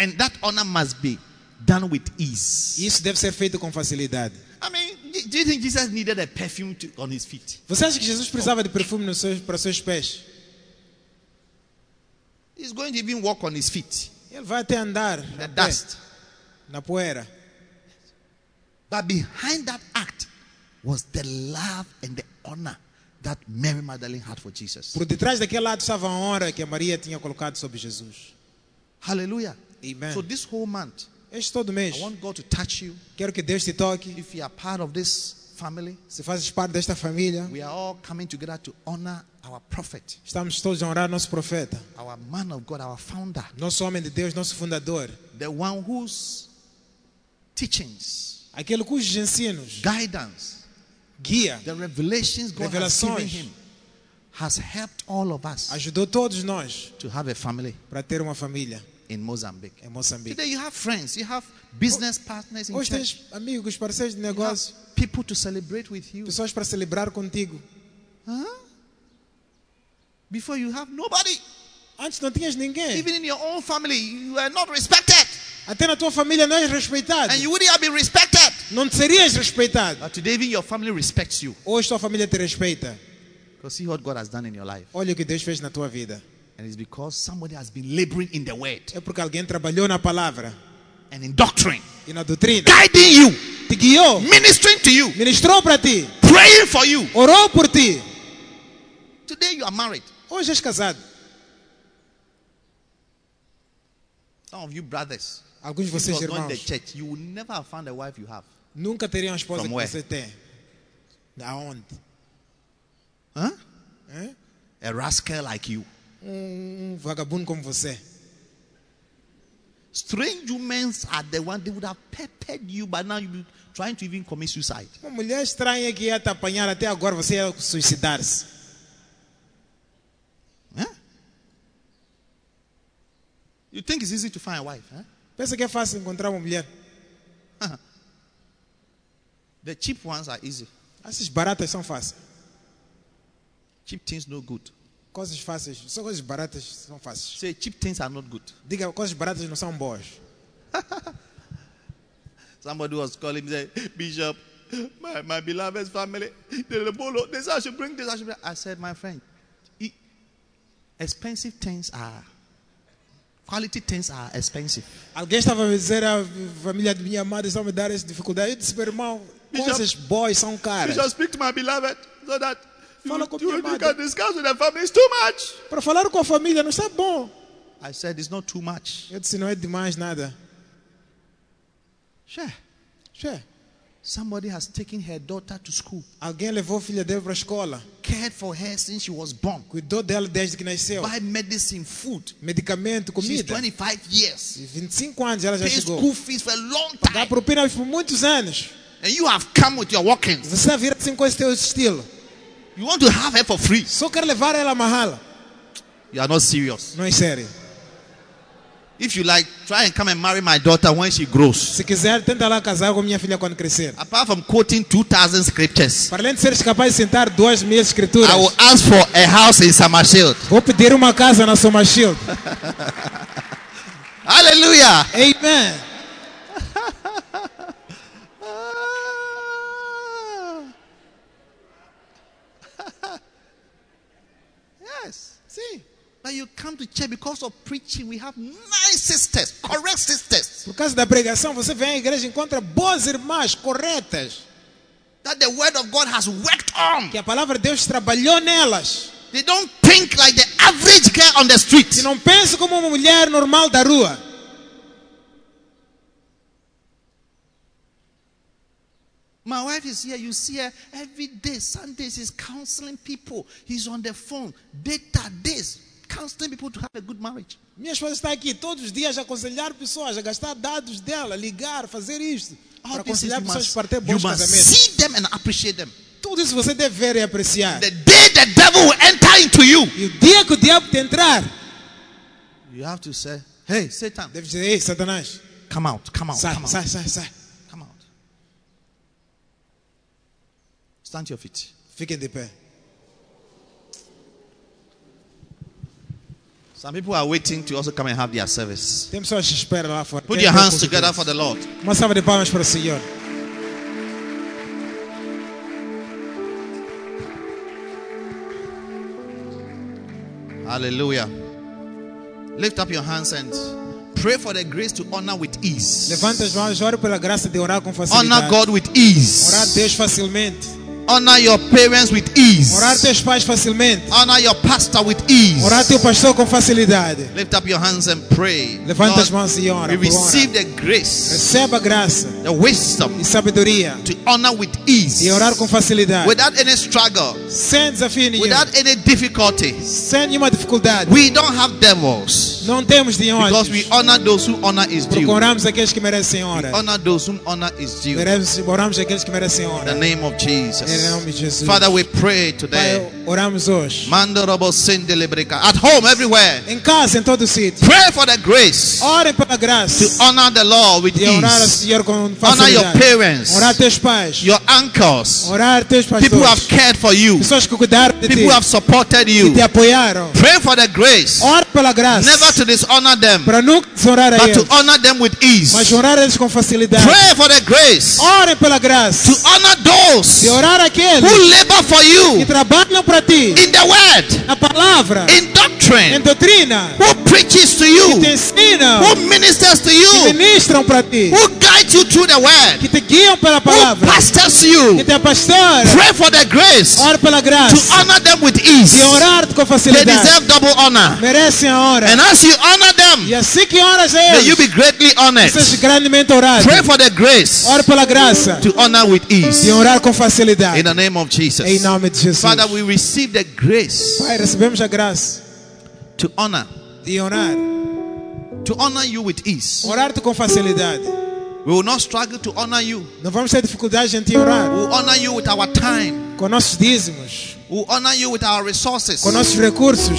And that honor must be done with ease. Isso deve ser feito com facilidade. I mean, do you think Jesus needed a perfume to, on his feet? Você acha que Jesus precisava de perfume nos seus, para os seus pés? He's going to even walk on his feet. Ele vai até andar The a pé, dust. na poeira. But behind that act was the love and the honor that Mary Magdalene had for Jesus. Por detrás daquele lado estava a honra que a Maria tinha colocado sobre Jesus. Hallelujah. Amen. So this whole month, Este todo mês, I want God to touch you. quero que Deus te toque. If you are part of this family, Se fazes parte desta família, we are all coming together to honor our prophet, estamos todos a honrar nosso profeta, our man of God, our founder, nosso homem de Deus, nosso fundador. the one whose teachings, Aquele cujos ensinos, guidance, guia, the revelations God has given Revelações. him has helped all of us ajudou todos nós to have a family para ter uma família in Mozambique. em Moçambique. Today you have friends, you have business partners in Hoje church, tens amigos, parceiros de you have negócio, people to celebrate with you. pessoas para celebrar contigo. Huh? Before you have nobody. Antes não tinhas ninguém. Even in your own family, you are not respected. Até na tua família não és respeitado. And you wouldn't have been respected. Não serias respeitado. But today, even your family respects you. Hoje tua família te respeita. Because see what God has done in your life. Olha o que Deus fez na tua vida. And it's because somebody has been laboring in the word É porque alguém trabalhou na palavra and in doctrine, e na doutrina. guiding you, Te guiou, ministering to you, ministrou para ti, praying for you. orou por ti. Today, you are married. Hoje és casado. Some of you brothers, Alguns de vocês in the irmãos church, you will never have found the wife you have. nunca teriam a esposa From que where? você tem. Aonde? Huh? Hã? A rascal like you um, um vagabundo como você. Strange women are the one they would have peppered you, but now you're trying to even commit suicide. Uma mulher estranha que ia te apanhar até agora, você ia suicidar-se. Você You think it's easy to find a wife? Huh? Pensa que é fácil encontrar uma mulher? Uh -huh. The cheap ones are easy. Essas baratas são fáceis. Cheap things no good. Coisas fáceis, só coisas baratas são fáceis. Say cheap things are not good. Diga, coisas baratas não são boas. (laughs) Somebody was calling me, say, Bishop, my, my beloved family, they, follow this, I should bring this, I should bring. I said, my friend, expensive things are, quality things are expensive. Alguém estava a dizer, a família de minha amada está a me dar essa dificuldade. Eu disse, meu irmão, Bishop- coisas boas são caras. Should speak to my beloved so that Fala com minha can discuss with the family. It's too much. Para falar com a família não está bom. I said, it's not too much. Eu disse, não é demais nada. Sure. Che, Somebody has taken her daughter to school, alguém levou a filha dele para a escola. cared for her since she was born, Cuidou dela desde que nasceu. buy medicine, food. Medicamento, She's comida. 25 years. E 25 anos ela já Pay chegou. school fees for a long time. propina por muitos anos. And you have come with your walk-ins. Você está vir assim com esse teu estilo. You want to have her for free. Só quer levar ela a marrala. You are not serious. Não é sério. If you like, try and come and marry my daughter when she grows. Se quiser, tenta lá casar com minha filha quando crescer. Apart from quoting 2,000 scriptures, Para além de seres capaz de sentar duas mil escrituras, I will ask for a house in Summershield. vou pedir uma casa na Soma Shield. (laughs) Hallelujah. Amen. Yes. See. But you come to church because of preaching. We have nice sisters, correct sisters. Por causa da pregação, você vem à igreja e encontra boas irmãs corretas. That the word of God has worked on. Que a palavra de Deus trabalhou nelas. They don't think like the average girl on the street. E não pense como uma mulher normal da rua. My wife is here. You see her every day. Sundays, he's counseling people. He's on the phone. Data days. Counseling people to have a good marriage. Minha esposa está aqui todos os dias a aconselhar pessoas, a gastar dados dela, ligar, fazer isto. All Para aconselhar pessoas must, para ter bons casamentos. see them and appreciate them. Tudo isso você deve ver e apreciar. The day the devil will enter into you, E o dia que o diabo te entrar, you have to say, Hey, Satan, deve dizer, ei, Satanás, come out, come out, sai, come out, sai, sai, sai. come out. Stand to your feet. Fiquem de pé. Some people are waiting to also come and have their service. Tem pessoas que esperam lá fora. Put your hands together for the Lord. Uma salva de palmas para o Senhor. Hallelujah. Lift up your hands and pray for the grace to honor with ease. Levanta as mãos, ore pela graça de orar com Honor. God with Orar ease. Deus facilmente. Honor your parents with ease. Orar teus pais facilmente. Honor your pastor with ease. Orar teu pastor com facilidade. Lift up your hands and pray. Levanta as mãos e ora. we receive the grace, Receba a graça the wisdom e sabedoria to honor with ease, e orar com facilidade. without any struggle, Sem desafio nenhum. without any difficulty. Sem nenhuma dificuldade. We don't have devils Não temos de because we honor those who honor is due. Procuramos aqueles que merecem honra. Honor those whom honor is due. In Oramos aqueles que merecem the name of Em Jesus. nome de Jesus. Father, we pray Pai, today. oramos hoje. Sendelebreka. At home, everywhere. Em casa, em todo sítio. Pray for the grace Orem pela graça. to honor the Lord with De orar ao ease. Senhor com Honor your parents, Orar teus pais. your uncles, Orar teus people who have cared for you, Pessoas que cuidaram de ti. people who have supported Que you. te apoiaram. Pray for the grace Ora pela graça. never to dishonor them, Para nunca desorar but to honor them with ease. Mas orar eles com facilidade. Pray for the grace Orem pela graça. to honor those De orar aqueles who labor for que you trabalham para ti. in the word, Na palavra. in Em doctrine, doutrina. who preaches to Que te you, who ministers to Que you, ministram para ti. who guides you through the word, Que te guiam pela who palavra. pastors Que you. te pastoram. Pray for the grace Ora pela to honor them with ease. De orar com They deserve double honor. Merecem a honra. And as you honor them, E assim que oras a may you be greatly honored. Seja grandemente orado. Pray for the grace Ora pela graça. to honor with ease. De orar com facilidade. In the name of Jesus. Em nome de Jesus. Father, we receive the grace Pai, recebemos a graça to honor, de orar. to honor you with ease. Orar-te com facilidade. We will not struggle to honor you. Não vamos ter dificuldade em te orar. We will honor you with our time. Com nossos dízimos. We will honor you with our resources. Com nossos recursos.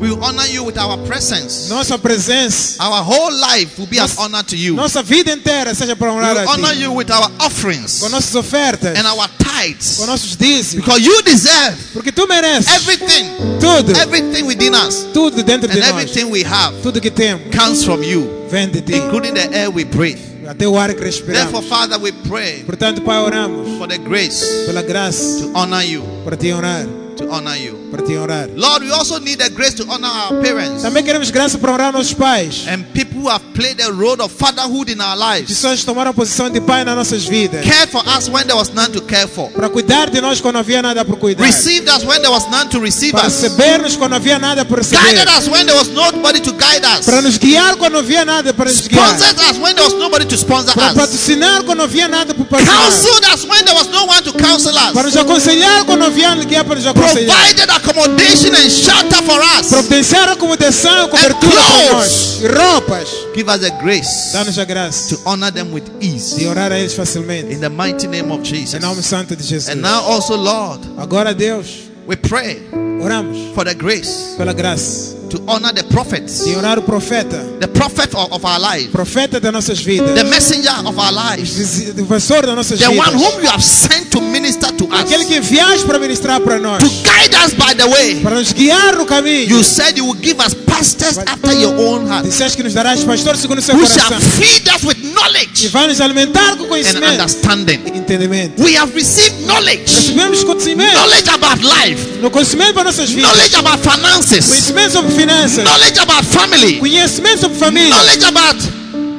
We will honor you with our presence. Nossa presença, Our whole life will be an Nossa- honor to you. We nossa vida inteira seja para honrar will honor you with our offerings Com nossas ofertas, and our tithes. com nossos dízimos. Because you deserve Porque Tu mereces everything, tudo, everything within us, tudo dentro de nós. and everything we have Tudo que temos comes from you, vem de Ti. including the air we breathe. Até o ar que respiramos. Therefore. Father, we pray Portanto, Pai, oramos for the grace pela graça to honor you, para Te honrar, to honor you. para Te honrar. Lord, we also need the grace to honor our parents Também queremos graça para honrar nossos pais. and people who have played the role of fatherhood in our lives. Pessoas tomaram a posição de pai nas nossas vidas. Cared for us when there was none to care for. Para cuidar de nós quando havia nada por cuidar. Received us when there was none to receive Para us. receber-nos quando havia nada por receber. Guided us when there was nobody to guide us. Para nos guiar quando havia nada para nos guiar. Sponsored us when there was nobody to sponsor Para us. patrocinar quando havia nada por patrocinar. Counseled us when there was no one to counsel us. Para nos aconselhar quando havia ninguém para nos aconselhar. Provided accommodation and shelter for us. Providenciar acomodação, cobertura para nós. E roupas. Give us the grace Dá-nos a graça to honor them with ease. de orar a eles facilmente. In the mighty name of Em nome Jesus. santo de Jesus. And now also, Lord, Agora, Deus, we pray oramos for the grace pela graça to honor the prophets, de orar o profeta. the prophet of, of our life, Profeta das nossas vidas. the messenger of our lives, Defensor das nossas the vidas. one whom you have sent to minister to Aquele us, que enviaste para ministrar para nós. to guide us by the way. Para nos guiar no caminho. You said you will give us pastors after your own heart, Disseste que nos darás pastores segundo o seu who shall feed us with E knowledge vai nos alimentar com and understanding. entendimento. We have received knowledge, Recebemos conhecimento. knowledge about life, No conhecimento para nossas vidas. knowledge about finances, Conhecimento sobre finanças. knowledge about family, Conhecimento sobre família. knowledge about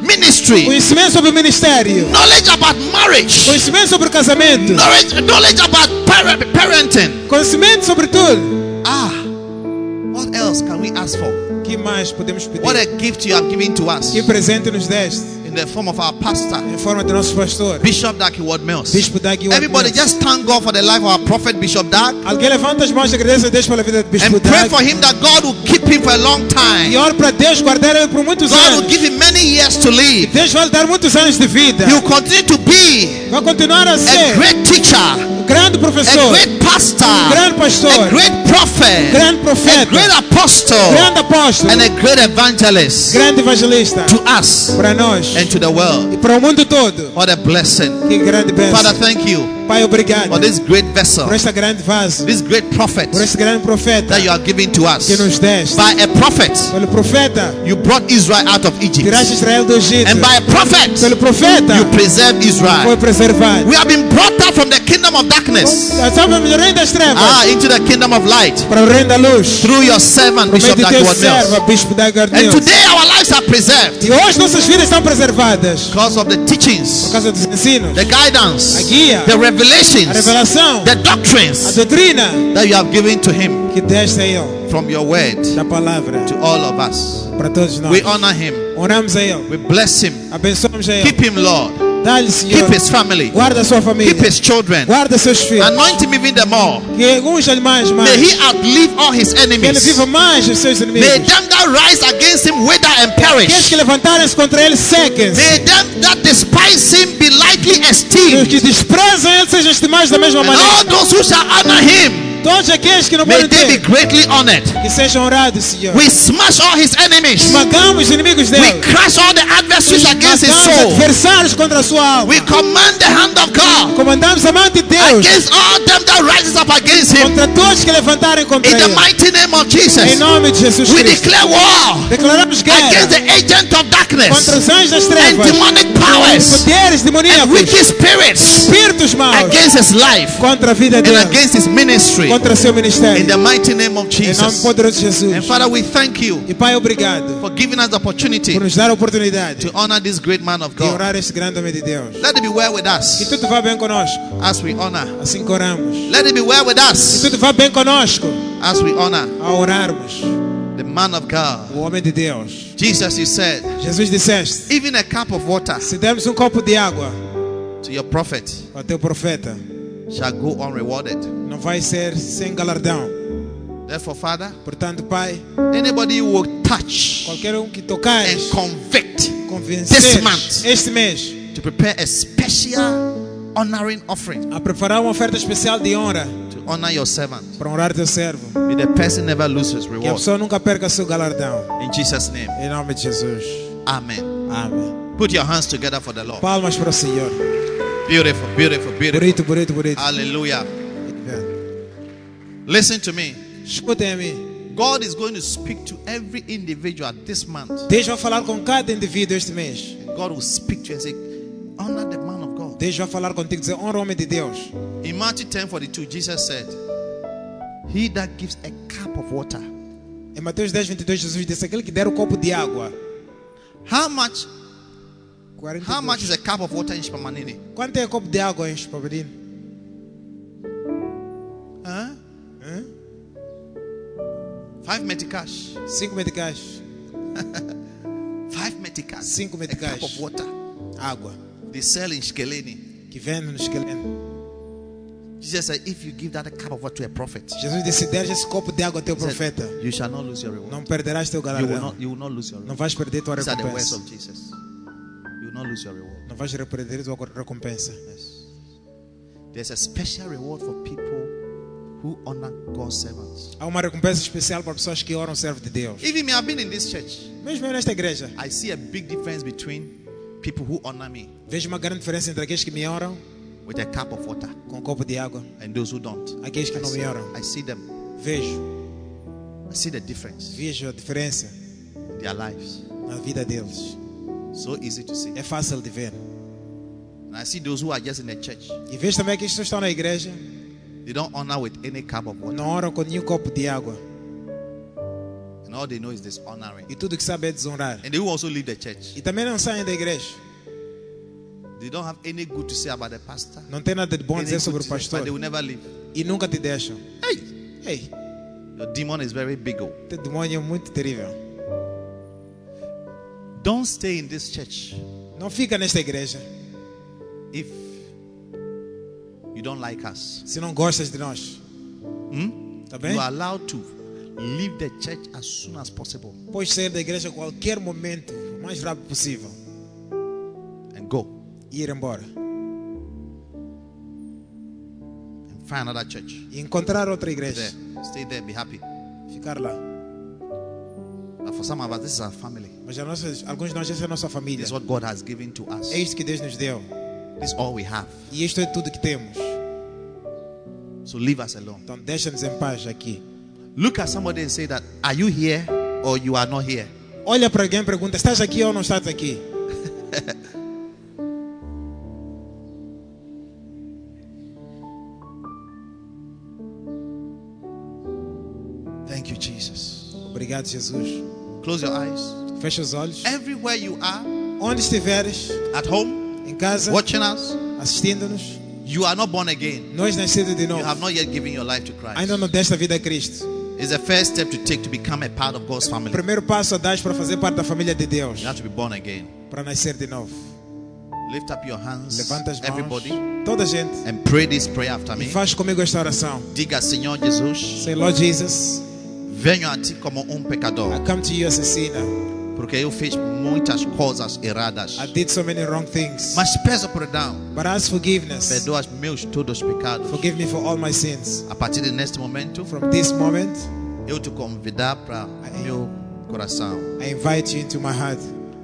ministry, Conhecimento sobre ministério. knowledge about marriage, Conhecimento sobre casamento. knowledge, knowledge about parenting. Conhecimento sobre tudo. Ah, what else can we ask for? que mais podemos pedir? What a gift you have given to us Que presente nos deste in the form of our pastor, em forma de nosso pastor, Bishop Dag Ward Mills. Bispo Everybody, Mills. just thank God for the life of our prophet, Bishop Dag, Alguém levanta as mãos e agradece a Deus pela vida de Bispo and pray for him that God will keep him for a long E time. ora para Deus guardar ele por muitos God will give him many years to live. Deus vai dar muitos anos de vida. He will continue to be Vai continuar a a great teacher, um grande a professor, great pastor, grande pastor, a great prophet, grande a great apostle, grande apóstolo, and a great evangelist grande evangelista to us para nós and to the world. e para o mundo todo. What a blessing. Que grande Father, thank you Pai, obrigado for this great vessel, por esta grande vaso, this great prophet por este grande profeta that you are giving to us. que nos deste. By a prophet, Pelo profeta, you brought Israel out of Egypt. tiraste Israel do Egito. And by a prophet, Pelo profeta, you preserved foi Israel. preservado. We have been brought out from the kingdom of darkness Estávamos reino das trevas ah, into the kingdom of light para o reino da luz. through your servant, Por Bishop Mills. Bispo And today our lives are preserved E hoje nossas vidas estão preservadas because of the por teachings, causa dos ensinos, the guidance, a guia, the revelations, revelação, the a doctrines doutrina that you have given to him que deste a Ele, from your word da palavra, to all of us. para todos nós. We honor him. Honramos a Ele, We bless him. abençoamos a Keep Ele. him, Lord. Dá-lhe, Senhor, Keep his family. guarda a sua família, Keep his children. guarda seus filhos, Anoint him even the more. que unja-lhe mais, mais, May he outlive all his enemies. que ele viva mais os seus May inimigos. them that rise against him wither and Aqueles perish. que levantarem-se contra ele sequem-se. May them that despise him be lightly esteemed. que desprezam ele sejam estimados da mesma And all those who shall honor him, Todos aqueles que não may podem they be greatly honored. que sejam honrados, Senhor. We smash all his enemies. Esmagamos os inimigos We dele. crush all the adversaries against his soul. adversários contra a sua alma. We command the hand of God Comandamos a mão de Deus against all them that rises up against him. contra todos que levantarem contra In the mighty name of Em Jesus, nome de Jesus we declare war Declaramos against the agent of contra darkness os anjos das and demonic powers Poderes and wicked spirits Espíritos maus. against his life Contra a vida and against his ministry. Contra seu ministério. In the mighty name of Em nome Jesus. poderoso de Jesus. And Father, we thank you E Pai, obrigado for giving us the opportunity por nos dar a oportunidade to honor this great man of de God. este grande homem de Deus. Let it be well with us. Que tudo vá bem conosco, as we honor. assim que. Let it be well with Que us tudo vá bem conosco as we honor ao orarmos the man of God. o homem de Deus. Jesus, you said, Jesus disseste: even a cup of water se dermos um copo de água to your prophet ao teu profeta, shall go unrewarded. não vai ser sem galardão. Therefore, Father, Portanto, Pai, anybody who will touch qualquer um que and tocares, convict This convencer month. este mês to prepare a special honoring offering a preparar uma oferta especial de honra to honor your servant. para honrar teu servo. May the person never lose his Que a reward. pessoa nunca perca seu galardão. In Jesus' name. Em nome de Jesus. Amen. Amém. Put your hands together for the Lord. Palmas para o Senhor. Beautiful, beautiful, beautiful. Bonito, bonito, bonito. Hallelujah. Listen to me. Escutem a mim. God is going to speak to every individual this month. Deus vai falar com cada indivíduo este mês. God will speak to you and say, Honor the man of God. Deus vai falar contigo e dizer, honra o homem de Deus. In Matthew 10 42, Jesus said, He that gives a cup of water. Em Mateus 10, 22, Jesus disse, aquele que der o copo de água. How much 42. How much is a cup of water in Spamanini? Quanto é copo de água em Espabadim? Huh? Hã? Five meticais. Cinco meticais. (laughs) Five meticais. Cinco A cup meticais. of water. Água. They sell in Shkeleni. Que vende no esqueleto. Jesus said, If you give that cup of water to a prophet, Jesus disse, deres esse copo de água ao teu said, profeta. you shall not lose your reward. Não perderás teu You will galardão. not, you will not lose your Não reward. vais perder tua These are the words recompensa. of Jesus. Not lose your reward. Não vais perder tua recompensa. Yes. There's a special reward for people who honor God's servants. Há uma recompensa especial para pessoas que oram o servo de Deus. Even me, I've been in this church. Mesmo eu nesta igreja, I see a big difference between people who honor me vejo uma grande diferença entre aqueles que me oram with a cup of water com um copo de água, and those who don't. aqueles que I não see, me oram. I see them. Vejo, I see the difference vejo a diferença in their lives. na vida deles. So easy to see. É fácil de ver. And I see those who are just in the church. E vejo também aqueles que estão na igreja, They don't honor with any cup of water. não oram com nenhum copo de água. And all they know is dishonoring. E tudo que sabe é desonrar. And they will also leave the church. E também não saem da igreja. They don't have any good to say about the pastor. Não tem nada de bom a dizer sobre o pastor. but they will never leave. E nunca te deixam. Hey, Ei, your demon is very big. Oh. teu demônio é muito terrível. Don't stay in this church Não fica nesta igreja if you don't like us. se não gostas de nós. Hmm? Tá bem? You are allowed to leave the church as soon as possible Pode sair da igreja a qualquer momento, o mais rápido possível, and go e ir embora. and find another church. E encontrar outra There, igreja. stay there, be happy. Ficar lá. For some of us, this is our family. Mas a nossas, alguns de nós, essa é a nossa família. This is what God has given to us. É isto que Deus nos deu. This is all we have. E isto é tudo que temos. So leave us alone. Então deixa-nos em paz aqui. Look at somebody and say that, are you here or you are not here? Olha para alguém e pergunta: estás aqui ou não estás aqui? Thank you, Jesus. Obrigado, Jesus. Close your eyes. Fecha os olhos. Everywhere you are, Onde estiveres, at home, em casa, watching us, assistindo-nos, you are not born again. não és nascido de You have novo. not yet given your life to Christ. Ainda não deste a vida a Cristo. It's the first step to take to become a part of God's family. primeiro passo a dar para fazer parte da família de Deus, You have to be born again. para nascer de novo. Lift up your hands, Levanta as mãos, everybody, toda a gente, and pray this prayer after e me. faz comigo esta oração. Diga, Senhor Jesus, Say, Lord Jesus, venho a ti como um I pecador, come to you as a sinner. porque eu fiz muitas coisas erradas. I did so many wrong things. Mas peço perdão, But as forgiveness, perdoa meus todos os pecados. forgive me for all my sins. A partir de neste momento, From this moment, eu te convidar para meu coração. I invite you into my heart.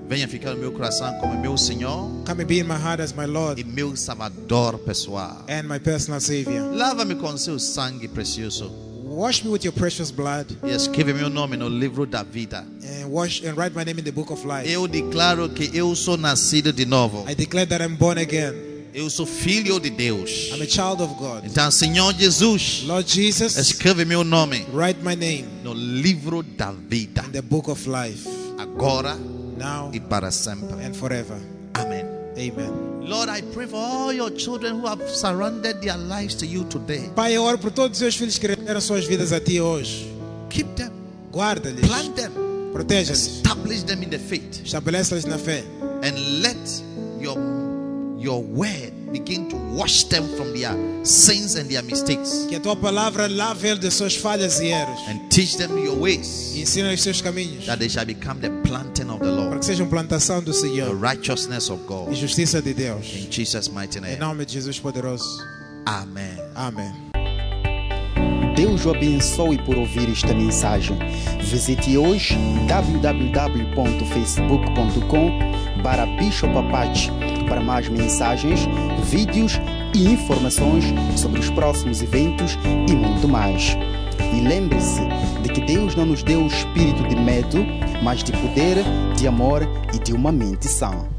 Venha ficar no meu coração como meu Senhor Come and be in my heart as my Lord e meu Salvador pessoal. and my personal Savior. Lava-me com seu sangue precioso Wash me with your precious blood e escreve meu nome no livro da vida. and wash and write my name in the book of life. Eu declaro que eu sou nascido de novo. I declare that I'm born again. Eu sou filho de Deus. I'm a child of God. Então, Senhor Jesus, Lord Jesus, escreve meu nome write my name no livro da vida. in the book of life Agora now e para sempre. and forever. Amém. Amen. Lord, I pray for all your children who have surrendered their lives to you today. Pai, eu oro por todos os seus filhos que renderam suas vidas a ti hoje. Keep them, Guarda-lhes, plant them, proteja-lhes, establish them in the faith, estabelece-lhes na fé. and let your your word begin to wash them from their sins and their mistakes, Que a tua palavra lave de suas falhas e erros and teach them your ways, e ensina os seus caminhos that they shall become the planting of the para Lord, que sejam plantação do the Senhor righteousness of e God. justiça de Deus. In Jesus' mighty Em name, nome de Jesus poderoso. Amen. Amém. Deus o abençoe por ouvir esta mensagem. Visite hoje www.facebook.com para Bishop Apache para mais mensagens, vídeos e informações sobre os próximos eventos e muito mais. E lembre-se de que Deus não nos deu o espírito de medo, mas de poder, de amor e de uma mente sã.